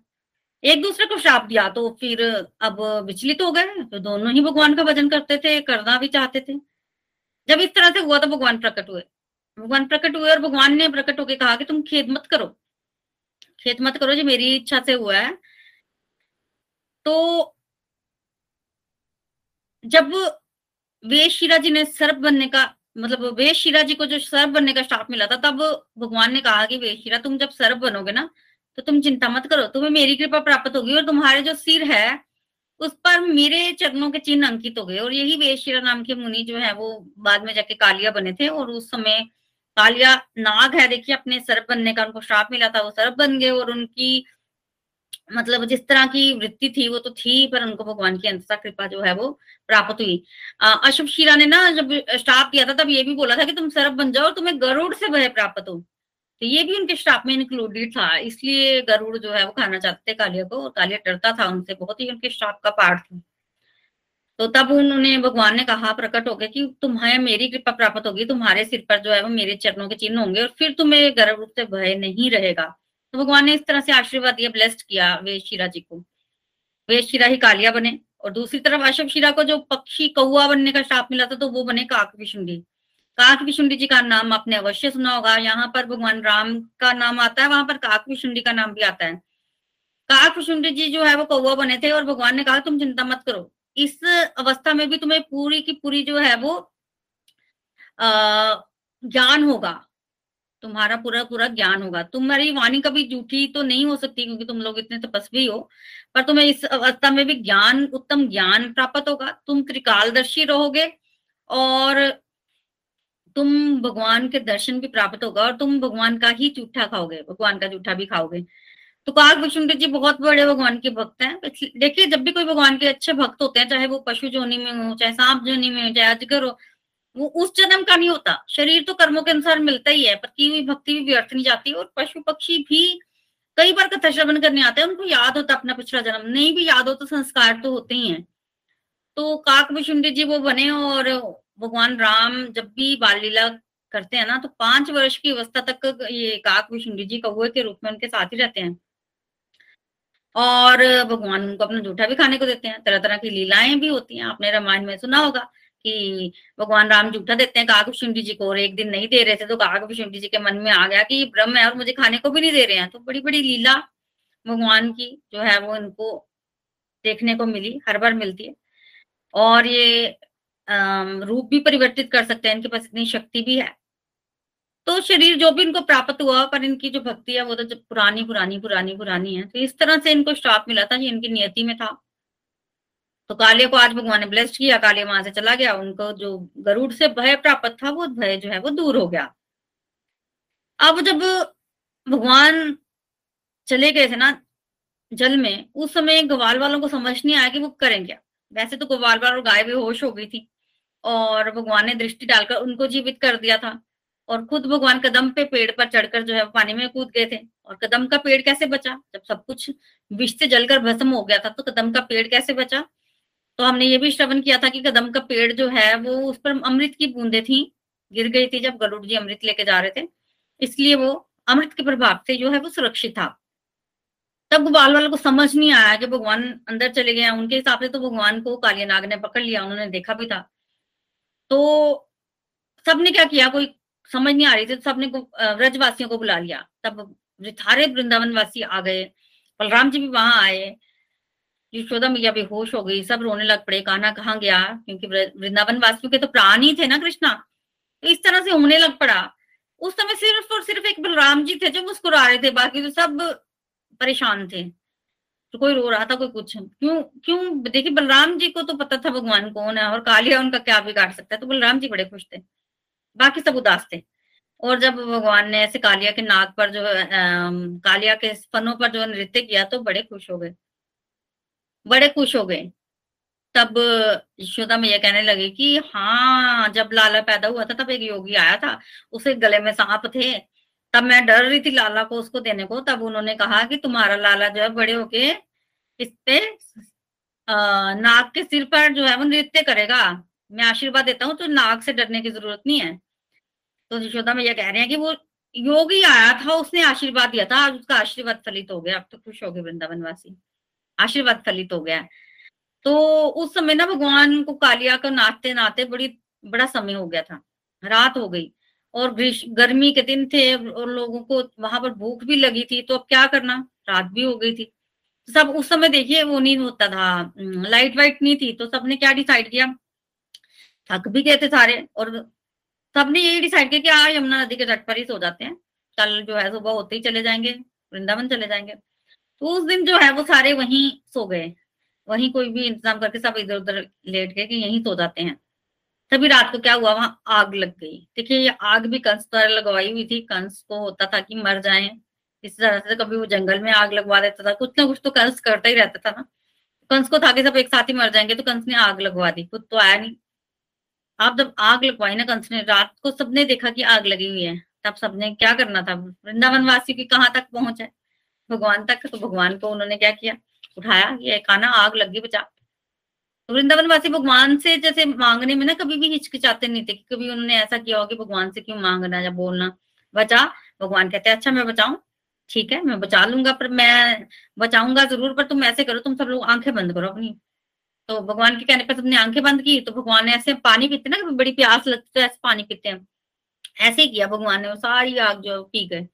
एक दूसरे को श्राप दिया तो फिर अब विचलित हो गए तो दोनों ही भगवान का भजन करते थे, करना भी चाहते थे। जब इस तरह से हुआ तो भगवान प्रकट हुए। भगवान प्रकट हुए और भगवान ने प्रकट होकर कहा कि तुम खेद मत करो। खेद मत करो जो, मेरी इच्छा से हुआ है। तो जब वे शिरा जी ने सर्प बनने का मतलब वे शिरा जी को जो सर्प बनने का श्राप मिला था, तब भगवान ने कहा कि वे शिरा, तुम जब सर्प बनोगे ना तो तुम चिंता मत करो, तुम्हें मेरी कृपा प्राप्त होगी और तुम्हारे जो सिर है, उस पर मेरे चरणों के चिन्ह अंकित हो गए। और यही वेशिरा नाम के मुनि जो है, वो बाद में जाके कालिया बने थे और उस समय कालिया नाग है, देखिए, अपने सर्प बनने का उनको श्राप मिला था, वो सर्प बन गए और उनकी मतलब जिस तरह की वृत्ति थी, वो तो थी, पर उनको भगवान की अंतता कृपा जो है वो प्राप्त हुई। अशुभ शिरा ने ना जब श्राप दिया था, तब ये भी बोला था कि तुम सर्प बन जाओ और तुम्हें गरुड़ से भय प्राप्त हो। तो ये भी उनके श्राप में इंक्लूडेड था, इसलिए गरुड़ जो है वो खाना चाहते थे कालिया को, और कालिया डरता था उनसे बहुत ही, उनके श्राप का पार्ट था। तो तब उन्होंने, भगवान ने कहा प्रकट हो गया कि तुम्हें मेरी कृपा प्राप्त होगी, तुम्हारे सिर पर जो है वो मेरे चरणों के चिन्ह होंगे, और फिर तुम्हें गर्भ से भय नहीं रहेगा। तो भगवान ने इस तरह से आशीर्वाद दिया ब्लेस्ड किया वेद शिरा जी को। वेद शिरा ही कालिया बने और दूसरी तरफ़ अशोक शिरा को जो पक्षी कौआ बनने का श्राप मिला था तो वो बने काक विशुंडी। काक विशुंडी जी का नाम आपने अवश्य सुना होगा। यहाँ पर भगवान राम का नाम आता है, वहाँ पर काक विशुंडी का नाम भी आता है। काक विशुंडी जी जो है, वो कौआ बने थे और भगवान ने कहा, तुम चिंता मत करो। इस अवस्था में भी तुम्हें पूरी की पूरी जो है वो, अः, ज्ञान होगा। तुम्हारा पूरा पूरा ज्ञान होगा। तुम्हारी वाणी कभी झूठी तो नहीं हो सकती क्योंकि तुम लोग इतने तपस्वी हो, पर तुम्हें इस अवस्था में भी ज्ञान, उत्तम ज्ञान प्राप्त होगा। तुम त्रिकालदर्शी रहोगे और तुम भगवान के दर्शन भी प्राप्त होगा और तुम भगवान का ही जूठा खाओगे, भगवान का जूठा भी खाओगे। तो काग विष्णु जी बहुत बड़े भगवान के भक्त हैं। देखिए, जब भी कोई भगवान के अच्छे भक्त होते हैं, चाहे वो पशु जोनी में हो, चाहे सांप जोनी में हो, चाहे अजगर हो वो उस जन्म का नहीं होता। शरीर तो कर्मों के अनुसार मिलता ही है पर की हुई भक्ति भी व्यर्थ नहीं जाती और पशु पक्षी भी कई बार कथा श्रवण करने आते हैं, उनको याद होता अपना पिछला जन्म। नहीं भी याद हो तो संस्कार तो होते ही हैं। तो काक विशुंडी जी वो बने और भगवान राम जब भी बाल लीला करते हैं ना तो पाँच वर्ष की अवस्था तक ये काक विशुंडी जी कौए के रूप में उनके साथ ही रहते हैं। और भगवान उनको अपना जूठा भी खाने को देते हैं तरह तरह की लीलाएँ भी होती हैं, आपने रामायण में सुना होगा। कि भगवान राम जूठा देते हैं काग विशुंडी जी को, और एक दिन नहीं दे रहे थे तो काग विशुंडी जी के मन में आ गया कि ये ब्रह्म है और मुझे खाने को भी नहीं दे रहे हैं। तो बड़ी बड़ी लीला भगवान की जो है, वो इनको देखने को मिली, हर बार मिलती है। और ये रूप भी परिवर्तित कर सकते हैं, इनके पास इतनी शक्ति भी है। तो शरीर जो भी इनको प्राप्त हुआ, पर इनकी जो भक्ति है, वो तो जब पुरानी पुरानी पुरानी पुरानी है तो इस तरह से इनको श्राप मिला था, ये इनकी नियति में था। तो काले को आज भगवान ने ब्लेस्ड किया काले वहाँ से चला गया। उनको जो गरुड़ से भय प्राप्त था, वो भय जो है, वो दूर हो गया। अब जब भगवान चले गए थे ना, जल में, उस समय ग्वाल वालों को समझ नहीं आया कि वो करें क्या। वैसे तो ग्वाल वाल और गाय बेहोश हो गई थी और भगवान ने दृष्टि डालकर उनको जीवित कर दिया था और खुद भगवान कदम पे पेड़ पर चढ़कर जो है पानी में कूद गए थे। और कदम का पेड़ कैसे बचा? जब सब कुछ विष से जलकर भस्म हो गया था तो कदम का पेड़ कैसे बचा? तो हमने ये भी श्रवण किया था कि कदम का पेड़ जो है, वो उस पर अमृत की बूंदे थी। गिर गई थी जब गरुड़ जी अमृत लेके जा रहे थे। इसलिए वो अमृत के प्रभाव से जो है, वो सुरक्षित था। तब गोपाल वालों को समझ नहीं आया कि भगवान अंदर चले गए उनके हिसाब से तो भगवान को कालिया नाग ने पकड़ लिया, उन्होंने देखा भी था। तो सबने क्या किया? कोई समझ नहीं आ रही थी तो सबने व्रजवासियों को बुला लिया। तब सारे वृंदावन वासी आ गए। बलराम जी भी वहाँ आए। यशोदा मैया बेहोश हो गई, सब रोने लग पड़े कान्हा कहाँ गया, क्योंकि वृंदावन वासियों के तो प्राण ही थे ना कृष्णा। तो इस तरह से होने लग पड़ा। उस समय सिर्फ़ और सिर्फ़ एक बलराम जी थे जो मुस्कुरा रहे थे, बाकी तो सब परेशान थे। तो कोई रो रहा था, कोई कुछ। क्यों क्यों? देखिए, बलराम जी को तो पता था भगवान कौन है और कालिया उनका क्या बिगाड़ सकता है तो बलराम जी बड़े खुश थे। बाकी सब उदास थे। और जब भगवान ने ऐसे कालिया के नाक पर जो कालिया के फनों पर जो नृत्य किया तो बड़े खुश हो गए। बड़े खुश हो गए। तब यशोदा मैया कहने लगे कि हाँ जब लाला पैदा हुआ था, तब एक योगी आया था। उसे गले में सांप थे। तब मैं डर रही थी लाला को, उसको देने को। तब उन्होंने कहा कि तुम्हारा लाला जो है, बड़े होके इस पे नाग के सिर पर जो है, वो नृत्य करेगा। मैं आशीर्वाद देता हूँ तो नाग से डरने की ज़रूरत नहीं है। तो यशोदा मैया कह रहे हैं कि वो योगी आया था, उसने आशीर्वाद दिया था। आज उसका आशीर्वाद फलित हो गया। अब तो खुश हो गए वृंदावन वासी आशीर्वाद फलित हो गया तो उस समय ना भगवान को कालिया को नाचते नाचते बड़ी, बड़ा समय हो गया था। रात हो गई और गर्मी के दिन थे और लोगों को वहाँ पर भूख भी लगी थी। तो अब क्या करना? रात भी हो गई थी। सब उस समय देखिए वो नहीं होता था। लाइट वाइट नहीं थी। तो सबने क्या डिसाइड किया? थक भी गए थे सारे और सबने यही डिसाइड किया कि आज यमुना नदी के तट पर ही सो जाते हैं। कल जो है सुबह होते ही चले जाएँगे। वृंदावन चले जाएँगे। तो उस दिन जो है वो सारे वहीं सो गए। वहीं कोई भी इंतज़ाम करके सब इधर उधर लेट गए कि यहीं सो जाते हैं। तभी रात को क्या हुआ, वहाँ आग लग गई। देखिए, ये आग भी कंस द्वारा लगवाई हुई थी। कंस को होता था कि मर जाए। इस तरह से कभी वो जंगल में आग लगवा देता था। कुछ ना कुछ तो कंस करता ही रहता था ना। कंस को था कि सब एक साथ ही मर जाएँगे तो कंस ने आग लगवा दी। खुद तो आया नहीं। आप जब आग लगवाई ना कंस ने, रात को सबने देखा कि आग लगी हुई है। तब सबने क्या करना था? वृंदावन वासी की कहाँ तक पहुँच है? भगवान तक तो भगवान को उन्होंने क्या किया? उठाया, ये खाना आग लगी बचा। तो वृंदावन वासी भगवान से जैसे मांगने में ना कभी भी हिचकिचाते नहीं थे कभी उन्होंने ऐसा किया हो कि भगवान से क्यों मांगना या बोलना। बचा, भगवान कहते हैं अच्छा मैं बचाऊं। ठीक है, मैं बचा लूँगा, पर मैं बचाऊँगा ज़रूर, पर तुम ऐसे करो, तुम सब लोग आँखें बंद करो अपनी। तो भगवान के कहने पर तुमने आँखें बंद की तो भगवान ने ऐसे पानी पीते ना, कभी बड़ी प्यास लगती तो ऐसे पानी पीते हैं। ऐसे ही किया, भगवान ने वो सारी आग जो पी गए।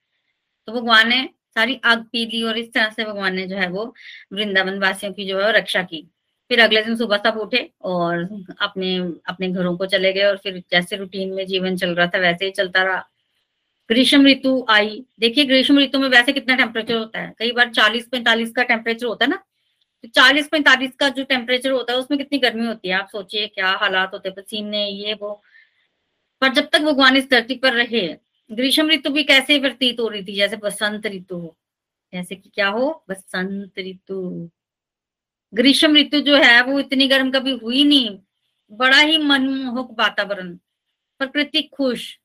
तो भगवान ने सारी आग पी ली और इस तरह से भगवान ने जो है वो वृंदावन वासियों की जो है रक्षा की। फिर अगले दिन सुबह सब उठे और अपने अपने घरों को चले गए और फिर जैसे रूटीन में जीवन चल रहा था वैसे ही चलता रहा। ग्रीष्म ऋतु आई। देखिए, ग्रीष्म ऋतु में वैसे कितना टेम्परेचर होता है? कई बार चालीस पैंतालीस का टेम्परेचर होता है ना? तो चालीस पैंतालीस का जो टेम्परेचर होता है, उसमें कितनी गर्मी होती है? आप सोचिए क्या हालात होते पसीने, ये वो। पर जब तक भगवान इस धरती पर रहे ग्रीष्म ऋतु भी कैसे व्यतीत हो रही थी? जैसे बसंत ऋतु हो। जैसे कि क्या हो? बसंत ऋतु। ग्रीष्म ऋतु जो है, वो इतनी गर्म कभी हुई नहीं। बड़ा ही मनमोहक वातावरण। प्रकृति खुश।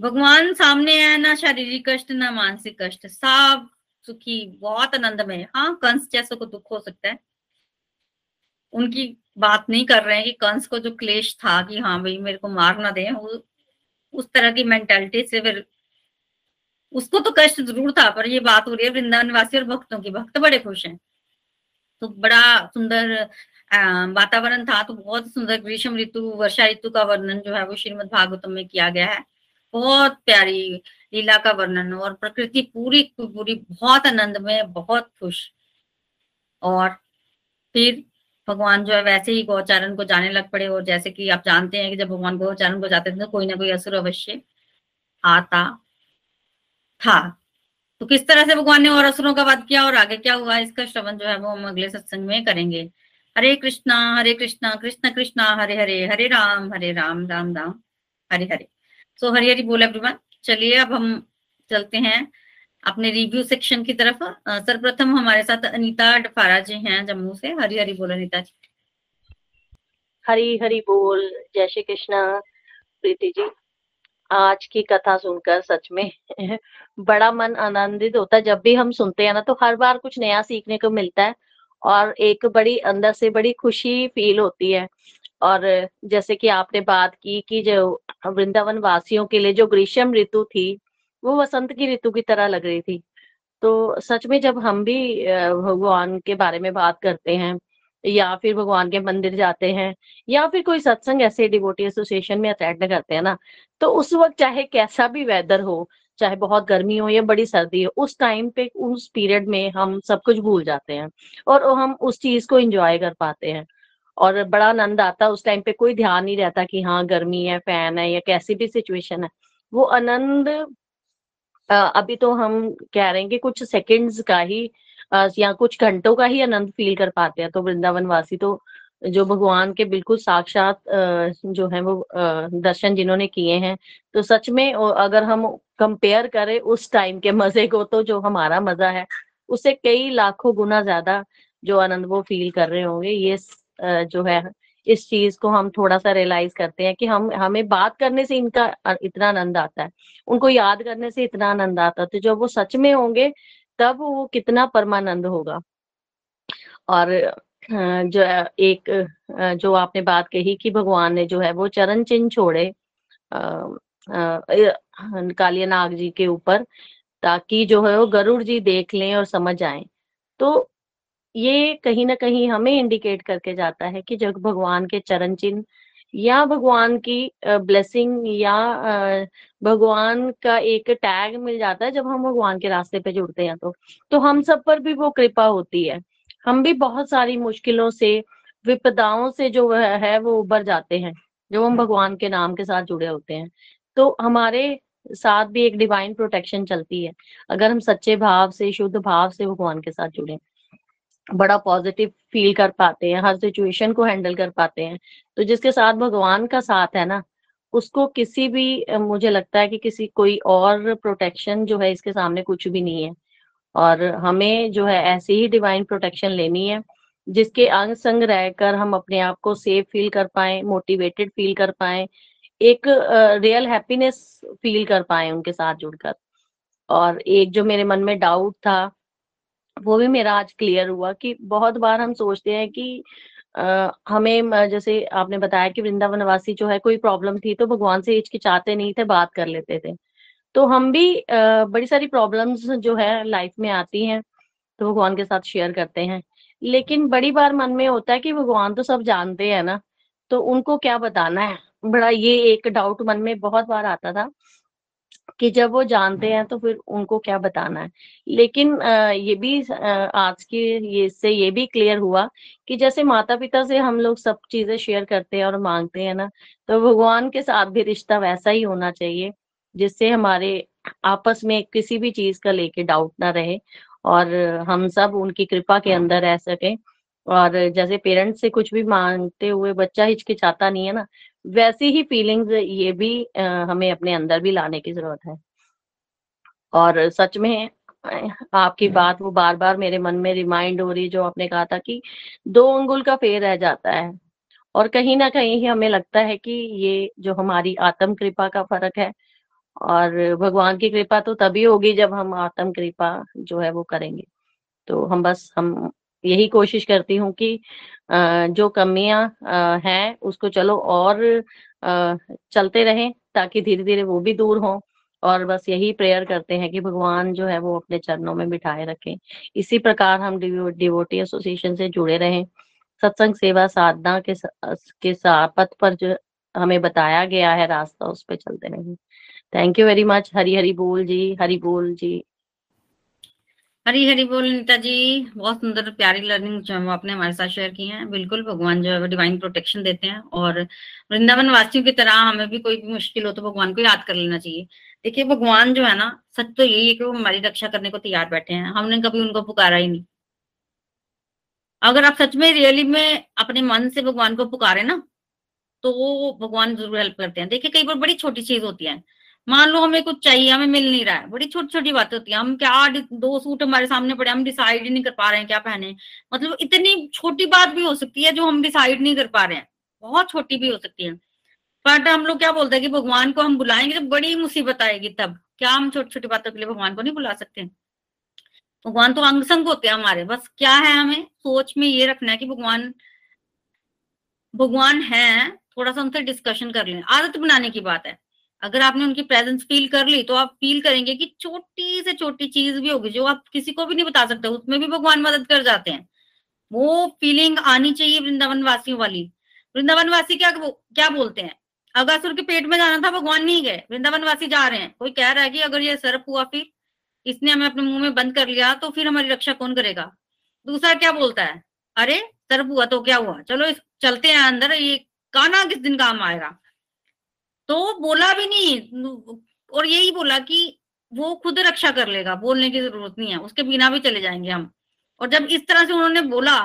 भगवान सामने है ना शारीरिक कष्ट, ना मानसिक कष्ट। साफ़ सुखी, बहुत आनंद में हाँ कंस जैसे को दुख हो सकता है। उनकी बात नहीं कर रहे हैं कि कंस को जो क्लेश था कि हाँ भाई मेरे को मार ना दे, वो उस तरह की मेंटेलिटी से फिर उसको तो कष्ट ज़रूर था, पर ये बात हो रही है वृंदावन और भक्तों की। भक्त बड़े खुश हैं। तो बड़ा सुंदर वातावरण था तो बहुत सुंदर ग्रीष्म ऋतु, वर्षा ऋतु का वर्णन जो है वो श्रीमद भागवतम में किया गया है। बहुत प्यारी लीला का वर्णन और प्रकृति पूरी पूरी बहुत आनंद में, बहुत खुश। और फिर भगवान जो है वैसे ही गौचारण को जाने लग पड़े, और जैसे कि आप जानते हैं कि जब भगवान गौचारण को जाते थे तो कोई ना कोई असुर अवश्य आता था। तो किस तरह से भगवान ने और असुरों का वध किया और आगे क्या हुआ, इसका श्रवण जो है वो हम अगले सत्संग में करेंगे। हरे कृष्णा हरे कृष्णा, कृष्ण कृष्णा, हरे हरे हरे राम हरे राम राम राम, हरे हरे। सो हरी हरी बोल एवरीवन चलिए अब हम चलते हैं। अपने रिव्यू सेक्शन की तरफ़ सर्वप्रथम हमारे साथ अनीता डफारा जी हैं जम्मू से। हरी हरी बोल अनीता जी। हरी हरी बोल। जय श्री कृष्णा, प्रीति जी। आज की कथा सुनकर सच में [LAUGHS] बड़ा मन आनंदित होता है। जब भी हम सुनते हैं ना तो हर बार कुछ नया सीखने को मिलता है और एक बड़ी, अंदर से बड़ी खुशी फील होती है। और जैसे कि आपने बात की कि जो वृंदावन वासियों के लिए जो ग्रीष्म ऋतु थी वो वसंत की ऋतु की तरह लग रही थी। तो सच में जब हम भी भगवान के बारे में बात करते हैं, या फिर भगवान के मंदिर जाते हैं, या फिर कोई सत्संग ऐसे डिवोटी एसोसिएशन में अटेंड करते हैं ना तो उस वक्त चाहे कैसा भी वेदर हो, चाहे बहुत गर्मी हो या बड़ी सर्दी हो, उस टाइम पे, उस पीरियड में हम सब कुछ भूल जाते हैं और हम उस चीज़ को एंजॉय कर पाते हैं। और बड़ा आनंद आता है उस टाइम पे, कोई ध्यान नहीं रहता कि हाँ गर्मी है फ़ैन है या कैसी भी सिचुएशन है, वो आनंद अभी तो हम कह रहे हैं कि कुछ सेकंड्स का ही या कुछ घंटों का ही आनंद फील कर पाते हैं। तो वृंदावन वासी तो जो भगवान के बिल्कुल साक्षात जो है वो दर्शन जिन्होंने किए हैं तो सच में अगर हम कंपेयर करें उस टाइम के मज़े को तो जो हमारा मज़ा है, उससे कई लाखों गुना ज़्यादा जो आनंद वो फील कर रहे होंगे। ये जो है इस चीज़ को हम थोड़ा सा रियलाइज़ करते हैं कि हम, हमें बात करने से इनका इतना आनंद आता है। उनको याद करने से इतना आनंद आता है। तो जब वो सच में होंगे, तब वो कितना परमानंद होगा। और जो एक जो आपने बात कही कि भगवान ने जो है, वो चरण चिन्ह छोड़े कालिया नाग जी के ऊपर, ताकि जो है वो गरुड़ जी देख लें और समझ आए। तो ये कहीं ना कहीं हमें इंडिकेट करके जाता है कि जब भगवान के चरण चिन्ह या भगवान की ब्लेसिंग या भगवान का एक टैग मिल जाता है जब हम भगवान के रास्ते पे जुड़ते हैं तो। तो हम सब पर भी वो कृपा होती है। हम भी बहुत सारी मुश्किलों से, विपदाओं से जो है वो उबर जाते हैं जब हम भगवान के नाम के साथ जुड़े होते हैं। तो हमारे साथ भी एक डिवाइन प्रोटेक्शन चलती है। अगर हम सच्चे भाव से, शुद्ध भाव से भगवान के साथ जुड़े बड़ा पॉजिटिव फील कर पाते हैं, हर सिचुएशन को हैंडल कर पाते हैं। तो जिसके साथ भगवान का साथ है ना, उसको किसी भी मुझे लगता है कि किसी कोई और प्रोटेक्शन जो है इसके सामने कुछ भी नहीं है। और हमें जो है ऐसी ही डिवाइन प्रोटेक्शन लेनी है, जिसके अंग संग रहकर हम अपने आप को सेफ़ फील कर पाए मोटिवेटेड फील कर पाए, एक रियल हैप्पीनेस फील कर पाए उनके साथ जुड़कर। और एक जो मेरे मन में डाउट था वो भी मेरा आज क्लियर हुआ कि बहुत बार हम सोचते हैं कि आ, हमें जैसे आपने बताया कि वृंदावन वासी जो है कोई प्रॉब्लम थी तो भगवान से हिचकिचाते नहीं थे बात कर लेते थे। तो हम भी आ, बड़ी सारी प्रॉब्लम्स जो है लाइफ में आती हैं तो भगवान के साथ शेयर करते हैं। लेकिन बड़ी बार मन में होता है कि भगवान तो सब जानते हैं ना तो उनको क्या बताना है? बड़ा ये एक डाउट मन में बहुत बार आता था कि जब वो जानते हैं तो फिर उनको क्या बताना है। लेकिन ये भी आज की ये से ये भी क्लियर हुआ कि जैसे माता पिता से हम लोग सब चीज़ें शेयर करते हैं और मांगते हैं ना तो भगवान के साथ भी रिश्ता वैसा ही होना चाहिए जिससे हमारे आपस में किसी भी चीज़ का लेके डाउट ना रहे और हम सब उनकी कृपा के अंदर रह सके। और जैसे पेरेंट्स से कुछ भी मांगते हुए बच्चा हिचकिचाता नहीं है ना वैसी ही फीलिंग्स ये भी आ, हमें अपने अंदर भी लाने की ज़रूरत है। और सच में आपकी बात वो बार बार मेरे मन में रिमाइंड हो रही जो आपने कहा था कि दो अंगुल का फेर रह जाता है। और कहीं ना कहीं ही हमें लगता है कि ये जो हमारी आत्म कृपा का फ़र्क है और भगवान की कृपा तो तभी होगी जब हम आत्म कृपा जो है वो करेंगे। तो हम बस हम यही कोशिश करती हूँ कि जो कमियाँ हैं उसको चलो और चलते रहें ताकि धीरे धीरे वो भी दूर हों। और बस यही प्रेयर करते हैं कि भगवान जो है वो अपने चरणों में बिठाए रखें। इसी प्रकार हम डिवोटी एसोसिएशन से जुड़े रहें। सत्संग सेवा साधना के के पथ पर जो हमें बताया गया है, रास्ता उस पर चलते रहें। Thank you very much. Hari Hari बोल जी, हरी बोल जी। हरी हरी बोल नीता जी। बहुत सुंदर प्यारी लर्निंग जो है वो आपने हमारे साथ शेयर की है। बिल्कुल भगवान जो है वो डिवाइन प्रोटेक्शन देते हैं और वृंदावन वासियों की तरह हमें भी कोई भी मुश्किल हो तो भगवान को याद कर लेना चाहिए। देखिए, भगवान जो है ना, सच तो यही है कि वो हमारी रक्षा करने को तैयार बैठे हैं। हमने कभी उनको पुकारा ही नहीं। अगर आप सच में रियली में अपने मन से भगवान को पुकारे ना तो भगवान ज़रूर हेल्प करते हैं। देखिए, कई बार बड़ी छोटी चीज़ होती है। मान लो हमें कुछ चाहिए, हमें मिल नहीं रहा है। बड़ी छोटी छोटी बातें होती है। हम क्या दो सूट हमारे सामने पड़े, हम डिसाइड ही नहीं कर पा रहे हैं क्या पहने। मतलब इतनी छोटी बात भी हो सकती है जो हम डिसाइड नहीं कर पा रहे हैं। बहुत छोटी भी हो सकती है। बट हम लोग क्या बोलते हैं कि भगवान को हम बुलाएँगे जब बड़ी मुसीबत आएगी तब। क्या हम छोटी छोटी बातों के लिए भगवान को नहीं बुला सकते? भगवान तो अंग संग होते हैं हमारे। बस क्या है हमें सोच में ये रखना है कि भगवान भगवान है, थोड़ा सा उनसे डिस्कशन कर लें। आदत बनाने की बात है। अगर आपने उनकी प्रेजेंस फील कर ली तो आप फील करेंगे कि छोटी से छोटी चीज़ भी होगी, जो आप किसी को भी नहीं बता सकते, उसमें भी भगवान मदद कर जाते हैं। वो फीलिंग आनी चाहिए वृंदावन वासियों वाली। वृंदावन वासी क्या क्या बोलते हैं? अगासुर के पेट में जाना था, भगवान नहीं गए। वृंदावन वासी जा रहे हैं। कोई कह रहा है कि अगर ये सर्प हुआ फिर, इसने हमें अपने मुँह में बंद कर लिया तो फिर हमारी रक्षा कौन करेगा? दूसरा क्या बोलता है? अरे, सर्प हुआ तो क्या हुआ? चलो इस, चलते हैं अंदर, ये काना किस दिन काम आएगा? तो बोला भी नहीं और यही बोला कि वो खुद रक्षा कर लेगा, बोलने की ज़रूरत नहीं है, उसके बिना भी चले जाएँगे हम। और जब इस तरह से उन्होंने बोला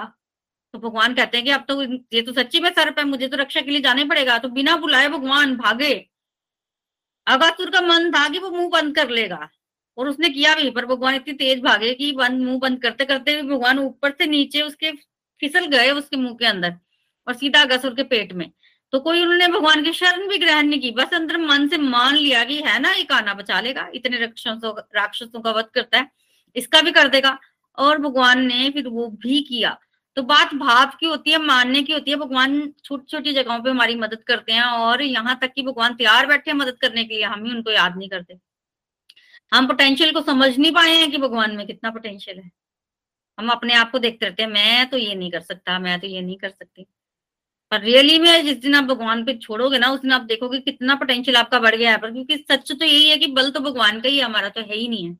तो भगवान कहते हैं कि अब तो ये तो सच्ची में सर्प है, मुझे तो रक्षा के लिए जाने पड़ेगा तो बिना बुलाए भगवान भागे। अगासुर का मन था कि वो मुँह बंद कर लेगा, और उसने किया भी, पर भगवान इतनी तेज भागे कि बंद मुँह बंद करते करते भी भगवान ऊपर से नीचे उसके फिसल गए उसके मुँह के अंदर, और सीधा अगासुर के पेट में। तो कोई उन्होंने भगवान की शरण भी ग्रहण नहीं की। बस अंदर मन से मान लिया कि है ना, ये काना बचा लेगा, इतने राक्षसों राक्षसों का वध करता है, इसका भी कर देगा। और भगवान ने फिर वो भी किया। तो बात भाव की होती है, मानने की होती है। भगवान छोटी छोटी जगहों पे हमारी मदद करते हैं और यहाँ तक कि भगवान तैयार बैठे हैं मदद करने के लिए, हम ही उनको याद नहीं करते। हम पोटेंशियल को समझ नहीं पाए हैं कि भगवान में कितना पोटेंशियल है। हम अपने आप को देखते रहते हैं, मैं तो ये नहीं कर सकता, मैं तो ये नहीं कर सकती। पर रियली में जिस दिन आप भगवान पे छोड़ोगे ना, उस दिन आप देखोगे कितना पोटेंशियल आपका बढ़ गया है, पर क्योंकि सच तो यही है कि बल तो भगवान का ही हमारा तो है ही नहीं है।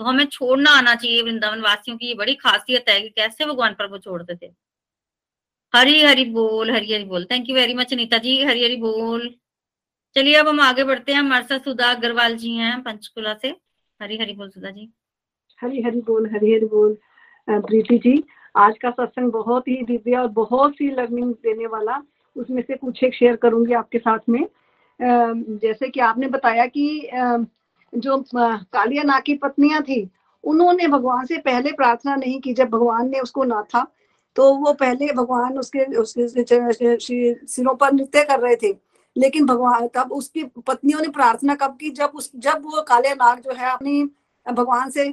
तो हमें छोड़ना आना चाहिए वृंदावन वासियों की ये बड़ी खासियत है कि कैसे भगवान पर वो छोड़ते थे हरी हरी बोल, हरी हरी बोल। Thank you very much Nita ji. Hari Hari बोल। चलिए, अब हम आगे बढ़ते हैं। हमारे साथ सुधा अग्रवाल जी हैं पंचकुला से। हरी हरी बोल सुधा जी। हरी हरी बोल, हरी हरी बोल प्रीति जी। आज का सत्संग बहुत ही दिव्य और बहुत सी लर्निंग देने वाला, उसमें से कुछ एक शेयर करूँगी आपके साथ में। जैसे कि आपने बताया कि जो कालिया नाग की पत्नियाँ थी, उन्होंने भगवान से पहले प्रार्थना नहीं की जब भगवान ने उसको ना था। तो वो पहले भगवान उसके उसके सिरों पर नृत्य कर रहे थे। लेकिन भगवान, तब उसकी पत्नियों ने प्रार्थना कब की? जब उस, जब वो काले नाग जो है अपनी, भगवान से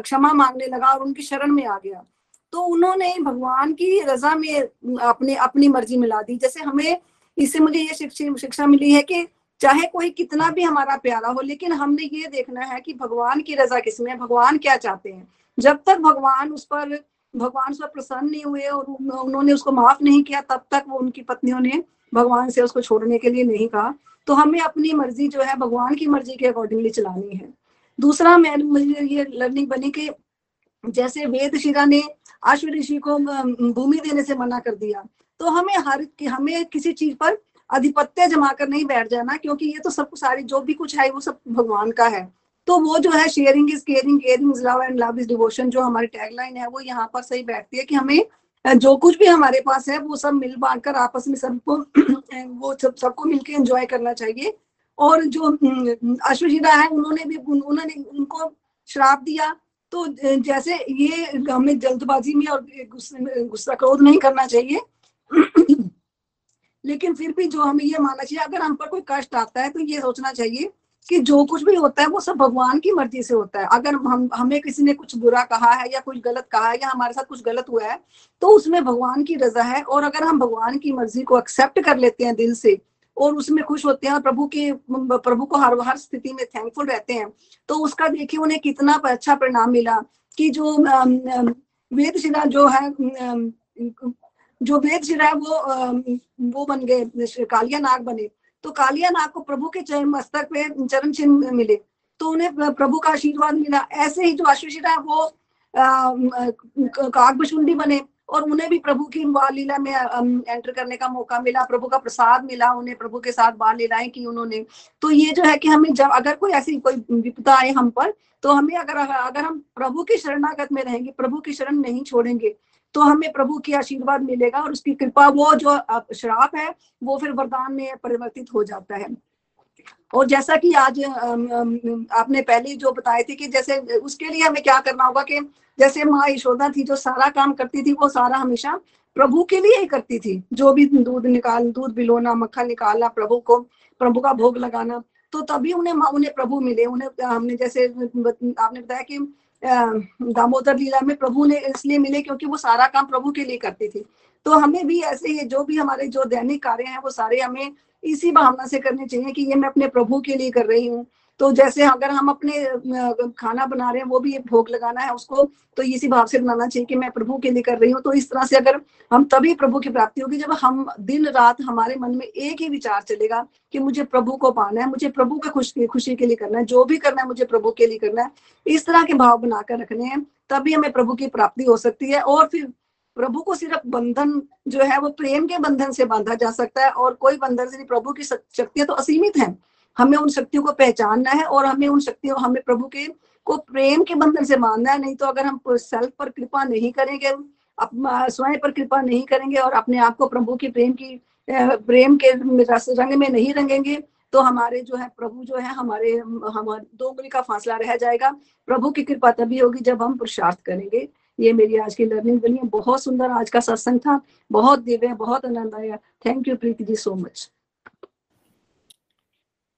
क्षमा मांगने लगा और उनकी शरण में आ गया। तो उन्होंने भगवान की रजा में अपने, अपनी मर्ज़ी मिला दी। जैसे हमें इससे मुझे ये शिक्षा मिली है कि चाहे कोई कितना भी हमारा प्यारा हो, लेकिन हमने ये देखना है कि भगवान की रजा किसमें भगवान क्या चाहते हैं। जब तक भगवान उस पर, भगवान उस पर प्रसन्न नहीं हुए और उन्होंने उसको माफ़ नहीं किया, तब तक वो उनकी पत्नियों ने भगवान से उसको छोड़ने के लिए नहीं कहा। तो हमें अपनी मर्ज़ी जो है, भगवान की मर्ज़ी के अकॉर्डिंगली चलानी है। दूसरा मैं, मुझे ये लर्निंग बनी कि जैसे वेद शिरा ने अश्व ऋषि को भूमि देने से मना कर दिया तो हमें हर हमें किसी चीज़ पर अधिपत्य जमा कर नहीं बैठ जाना, क्योंकि ये तो सब सारी, जो भी कुछ है, वो सब भगवान का है। तो वो जो है sharing is caring caring is love and love is devotion जो हमारी टैगलाइन है, वो यहाँ पर सही बैठती है कि हमें जो कुछ भी हमारे पास है, वो सब मिल बांट कर आपस में सबको, [CLEARS THROAT] वो सब, सबको मिलके एंजॉय करना चाहिए। और जो अश्वजीरा है, उन्होंने भी, उन्होंने उनको श्राप दिया तो जैसे ये हमें जल्दबाजी में और गुस्सा क्रोध नहीं करना चाहिए। लेकिन फिर भी जो हमें ये मानना चाहिए, अगर हम पर कोई कष्ट आता है तो ये सोचना चाहिए कि जो कुछ भी होता है, वो सब भगवान की मर्ज़ी से होता है। अगर हम, हमें किसी ने कुछ बुरा कहा है या कुछ गलत कहा है या हमारे साथ कुछ गलत हुआ है तो उसमें भगवान की रजा है। और अगर हम भगवान की मर्ज़ी को एक्सेप्ट कर लेते हैं दिल से और उसमें खुश होते हैं और प्रभु के, प्रभु को हर हर स्थिति में थैंकफुल रहते हैं। तो उसका देखिए उन्हें कितना अच्छा परिणाम मिला कि जो वेद शिला जो है जो वेद शिला है वो वो बन गए कालिया नाग बने। तो कालिया नाग को प्रभु के चरण मस्तक पे चरण चिन्ह मिले। तो उन्हें प्रभु का आशीर्वाद मिला। ऐसे ही जो अश्वशिरा है वो कागभुशुंडी बने। और उन्हें भी प्रभु की बाल लीला में एंटर करने का मौका मिला, प्रभु का प्रसाद मिला, उन्हें प्रभु के साथ बाल लीलाएँ की उन्होंने। तो ये जो है कि हमें जब, अगर कोई ऐसी, कोई विपदा आए हम पर तो हमें अगर अगर हम प्रभु की शरणागत में रहेंगे, प्रभु की शरण नहीं छोड़ेंगे तो हमें प्रभु की आशीर्वाद मिलेगा और उसकी कृपा, वो जो श्राप है, वो फिर वरदान में परिवर्तित हो जाता है। और जैसा कि आज आपने पहले जो बताए थे कि जैसे, उसके लिए हमें क्या करना होगा कि जैसे माँ यशोदा थी, जो सारा काम करती थी, वो सारा हमेशा प्रभु के लिए ही करती थी। जो भी दूध निकाल, दूध बिलोना, मक्खन निकालना, प्रभु को, प्रभु का भोग लगाना तो तभी उन्हें उन्हें प्रभु मिले। उन्हें, हमने जैसे, आपने बताया कि दामोदर लीला में प्रभु ने इसलिए मिले क्योंकि वो सारा काम प्रभु के लिए करती थी। तो हमें भी ऐसे ही, जो भी हमारे जो दैनिक कार्य हैं, वो सारे हमें इसी भावना से करने चाहिए कि ये मैं अपने प्रभु के लिए कर रही हूँ। तो जैसे अगर हम अपने खाना बना रहे हैं, वो भी भोग लगाना है उसको तो इसी भाव से बनाना चाहिए कि मैं प्रभु के लिए कर रही हूँ। तो इस तरह से अगर हम तभी प्रभु की प्राप्ति होगी जब हम दिन रात हमारे मन में एक ही विचार चलेगा कि मुझे प्रभु को पाना है, मुझे प्रभु के खुशी खुशी के लिए करना है, जो भी करना है मुझे प्रभु के लिए करना है। इस तरह के भाव बनाकर रखने हैं, तभी हमें प्रभु की प्राप्ति हो सकती है और फिर प्रभु को सिर्फ़ बंधन जो है, वो प्रेम के बंधन से बांधा जा सकता है और कोई बंधन से नहीं, प्रभु की शक्तियाँ तो असीमित है। हमें उन शक्तियों को पहचानना है और हमें उन शक्तियों, हमें प्रभु के, को प्रेम के बंधन से बांधना है। नहीं तो अगर हम सेल्फ पर कृपा नहीं करेंगे स्वयं पर कृपा नहीं करेंगे और अपने आप को प्रभु की प्रेम की प्रेम के रंग में नहीं रंगेंगे तो हमारे जो है, प्रभु जो है, हमारे हमारे दो उंगली का फासला रह जाएगा। प्रभु की कृपा तभी होगी जब हम पुरुषार्थ करेंगे। ये मेरी आज की लर्निंग बनी है। बहुत सुंदर आज का सत्संग था। बहुत दिव्य, बहुत आनंद आया। Thank you Preeti ji so much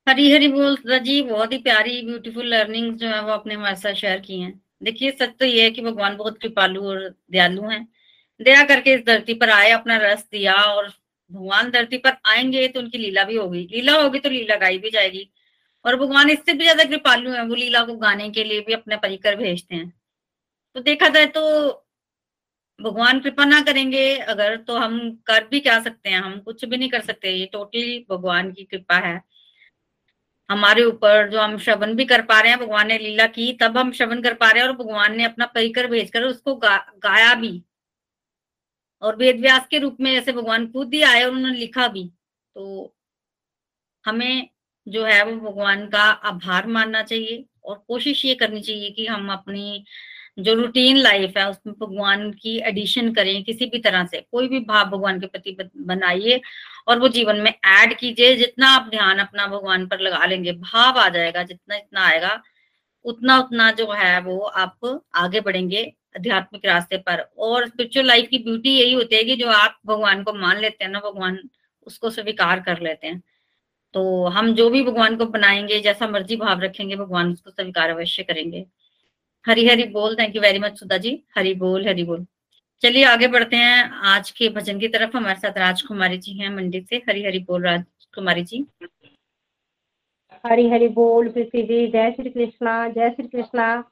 Hari Hari बोल जी बहुत ही प्यारी ब्यूटीफुल लर्निंग जो है वो अपने हमारे साथ शेयर की हैं। देखिए, सच तो ये है कि भगवान बहुत कृपालु और दयालु हैं। दया करके इस धरती पर आए, अपना रस दिया और भगवान धरती पर आएँगे तो उनकी लीला भी होगी। लीला होगी तो लीला गाई भी जाएगी। और भगवान इससे भी ज़्यादा कृपालु है। वो लीला को गाने के लिए भी अपने परिकर भेजते हैं। तो देखा जाए तो भगवान कृपा ना करेंगे अगर तो हम कर भी क्या सकते हैं? हम कुछ भी नहीं कर सकते। ये टोटली भगवान की कृपा है। हमारे ऊपर जो हम श्रवण भी कर पा रहे हैं भगवान ने लीला की तब हम श्रवण कर पा रहे हैं और भगवान ने अपना परिकर भेजकर उसको गा, गाया भी। और वेद व्यास के रूप में जैसे भगवान खुद ही आए और उन्होंने लिखा भी। तो हमें जो है वो भगवान का आभार मानना चाहिए और कोशिश ये करनी चाहिए कि हम अपनी जो रूटीन लाइफ है, उसमें भगवान की एडिशन करें किसी भी तरह से, कोई भी भाव भगवान के प्रति बनाइए और वो जीवन में ऐड कीजिए, जितना आप ध्यान अपना भगवान पर लगा लेंगे, भाव आ जाएगा, जितना इतना आएगा, उतना उतना जो है वो आप आगे बढ़ेंगे आध्यात्मिक रास्ते पर। और स्पिरिचुअल लाइफ की ब्यूटी यही होती है कि जो आप भगवान को मान लेते हैं ना, भगवान उसको स्वीकार कर लेते हैं। तो हम जो भी भगवान को बनाएँगे, जैसा मर्ज़ी भाव रखेंगे, भगवान उसको स्वीकार अवश्य करेंगे। हरी हरी बोल thank you very much Sudha ji. Hari बोल हरी बोल। चलिए आगे बढ़ते हैं। आज के भजन की तरफ़ हमारे साथ राजकुमारी जी हैं मंडी से। हरी हरी बोल, राजकुमारी जी। हरी हरी बोल, प्रीति जी, जय श्री कृष्णा, जय श्री कृष्णा।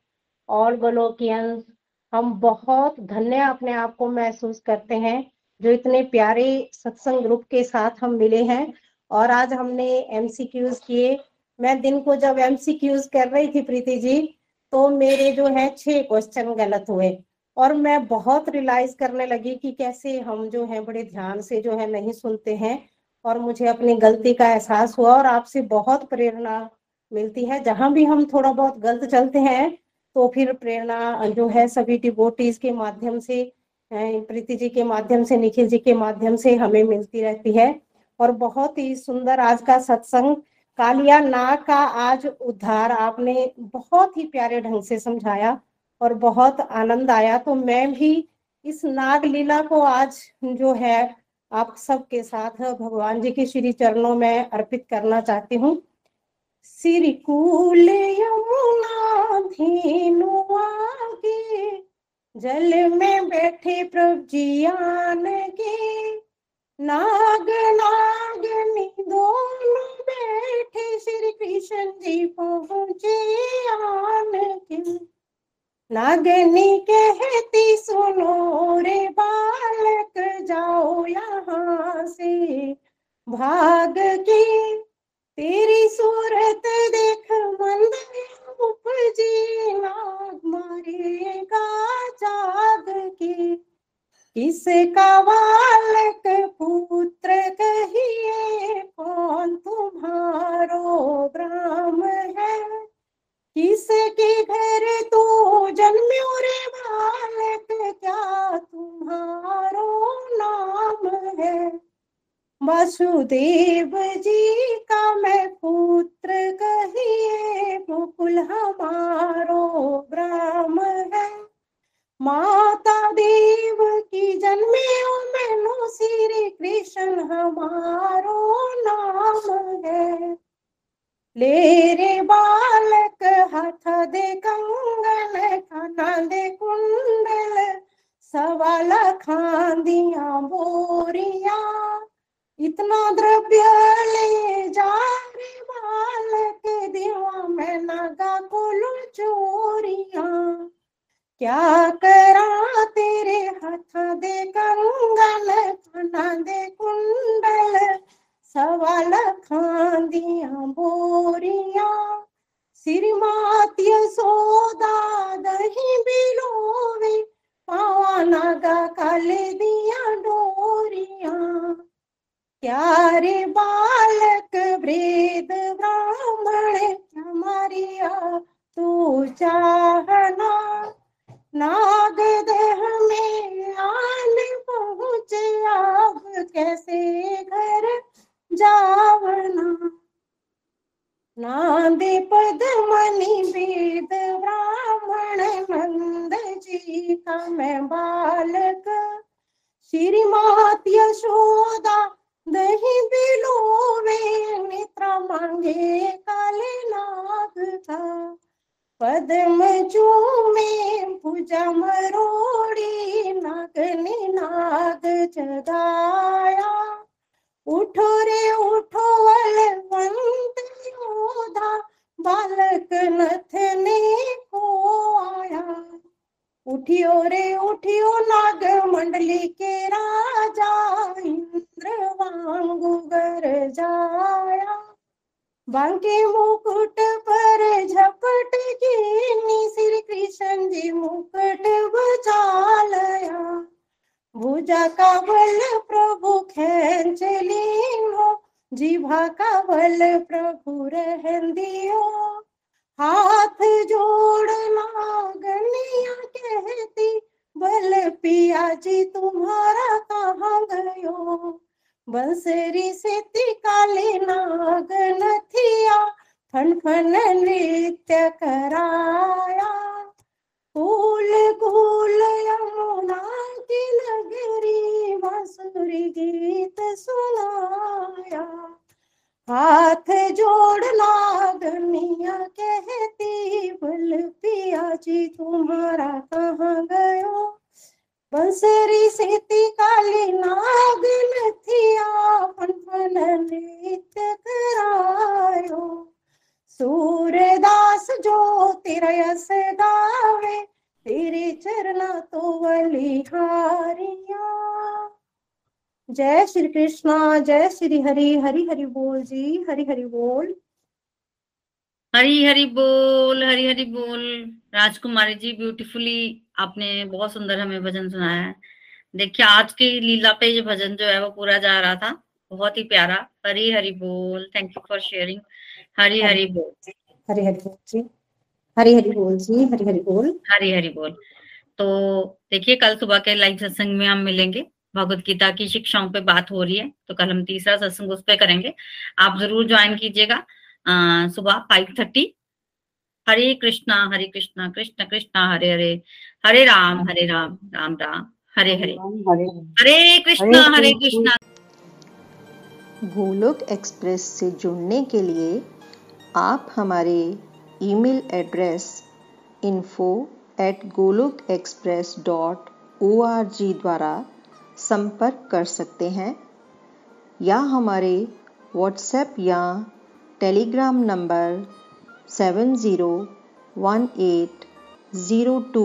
और गोलोकियंस हम बहुत धन्य अपने आप को महसूस करते हैं, जो इतने प्यारे सत्संग ग्रुप के साथ हम मिले हैं। और आज हमने एमसीक्यूज किए। मैं दिन को जब एमसीक्यूज कर रही थी प्रीति जी तो मेरे जो है छह क्वेश्चन गलत हुए। और मैं बहुत रियलाइज़ करने लगी कि कैसे हम जो है बड़े ध्यान से जो है नहीं सुनते हैं और मुझे अपनी गलती का एहसास हुआ और आपसे बहुत प्रेरणा मिलती है। जहाँ भी हम थोड़ा बहुत गलत चलते हैं तो फिर प्रेरणा जो है सभी डिबोटीज के माध्यम से प्रीति जी के माध्यम से, निखिल जी के माध्यम से हमें मिलती रहती है। और बहुत ही सुंदर आज का सत्संग कालिया नाग का आज उद्धार आपने बहुत ही प्यारे ढंग से समझाया और बहुत आनंद आया। तो मैं भी इस नाग लीला को आज जो है आप सबके साथ भगवान जी के श्री चरणों में अर्पित करना चाहती हूँ। सिरकूल यमुना धीनु आगे, जल में बैठे प्रभु जी आन के नाग नागनी दोनों बैठे श्री कृष्ण जी पहुँचे आन के नागनी कहती, सुनो रे बालक, जाओ यहाँ से। भाग के तेरी सूरत देख मंद उपजी, नाग मारेगा जाग के। किसका बालक पुत्र कहिए, कौन तुम्हारो ब्राह्म है? किसके घर तू जन्म्यो रे बालक? क्या तुम्हारो नाम है? वसुदेव जी का मैं पुत्र कहिए, मुकुल हमारो ब्राह्म है माता देव की जन्मे मैनो श्री कृष्ण, हमारो नाम है। ले रे बालक, हाथ दे कंगन खाना दे कुंडल, सवाल खांदिया बोरिया। इतना द्रव्य ले जा रे बालक, देवा मैं नागा कोलो चोरिया। क्या करा तेरे हाथ दे कंगन खाना दे कुंडल? सवाल खांदिया बोरिया सिरमातिय सोदा दही बिलोवे पावा नागा काले दिया डोरिया। क्यारे बालक वृद ब्राह्मण हमारिया तू चाहना? नाग देह में आन पहुँचे अब कैसे घर जावना नादे पद मणि वेद ब्राह्मण। नंद जी का मैं बालक श्री मात यशोदा दही बिलोवे नेत्र मांगे काले नाग का पद्म चूमे पूजा मरोड़ी नागने नाग जगाया। उठो रे, उठो बलवंत योधा बालक नथने को आया। उठियो रे, उठियो नाग मंडली के राजा, इंद्र वांगु गर जाया। बांके मुकुट पर झपट कीनी श्री कृष्ण जी मुकुट बचा लया भुजा का बल प्रभु खेच लीनो, जीभा का बल प्रभु रहन दियो। हाथ जोड़ना गनिया कहती, बल पिया जी तुम्हारा कहाँ गयो? बंसरी से काले नाग नथिया फन फन नृत्य कराया। फूल फूल यमुना की नगरी बांसुरी गीत सुनाया। हाथ जोड़ना गनिया कहती, बल पिया जी तुम्हारा कहाँ गयो? बंसरी सेती काली नाग नथिया फन फन नृत्य करायो। सूरदास जो तेरा यस गावे, तेरे चरना तो बलिहारिया जय श्री कृष्णा, जय श्री हरि हरि हरि बोल जी, हरि हरि बोल। हरी हरी बोल, हरी हरी बोल। राजकुमारी जी ब्यूटीफुली आपने बहुत सुंदर हमें भजन सुनाया है। देखिए आज की लीला पे ये भजन जो है वो पूरा जा रहा था। बहुत ही प्यारा। हरी हरी बोल। Thank you for sharing Hari Hari बोल। हरि हरि बोल जी। हरी हरि बोल जी हरि हरि बोल। हरी हरी बोल। तो देखिए कल सुबह के लाइव सत्संग में हम मिलेंगे। भगवत गीता की शिक्षाओं पे बात हो रही है तो कल हम तीसरा सत्संग उस पर करेंगे। आप ज़रूर ज्वाइन कीजिएगा। सुबह five thirty Hare Krishna Hare Krishna Krishna Krishna Hare Hare. Hare Ram Hare Ram Ram Ram Hare Hare. Hare Krishna Hare Krishna. Golok express से जुड़ने के लिए आप हमारे email address info at Golok express dot O R G द्वारा संपर्क कर सकते हैं या हमारे व्हाट्सएप या Telegram number seven zero one eight zero two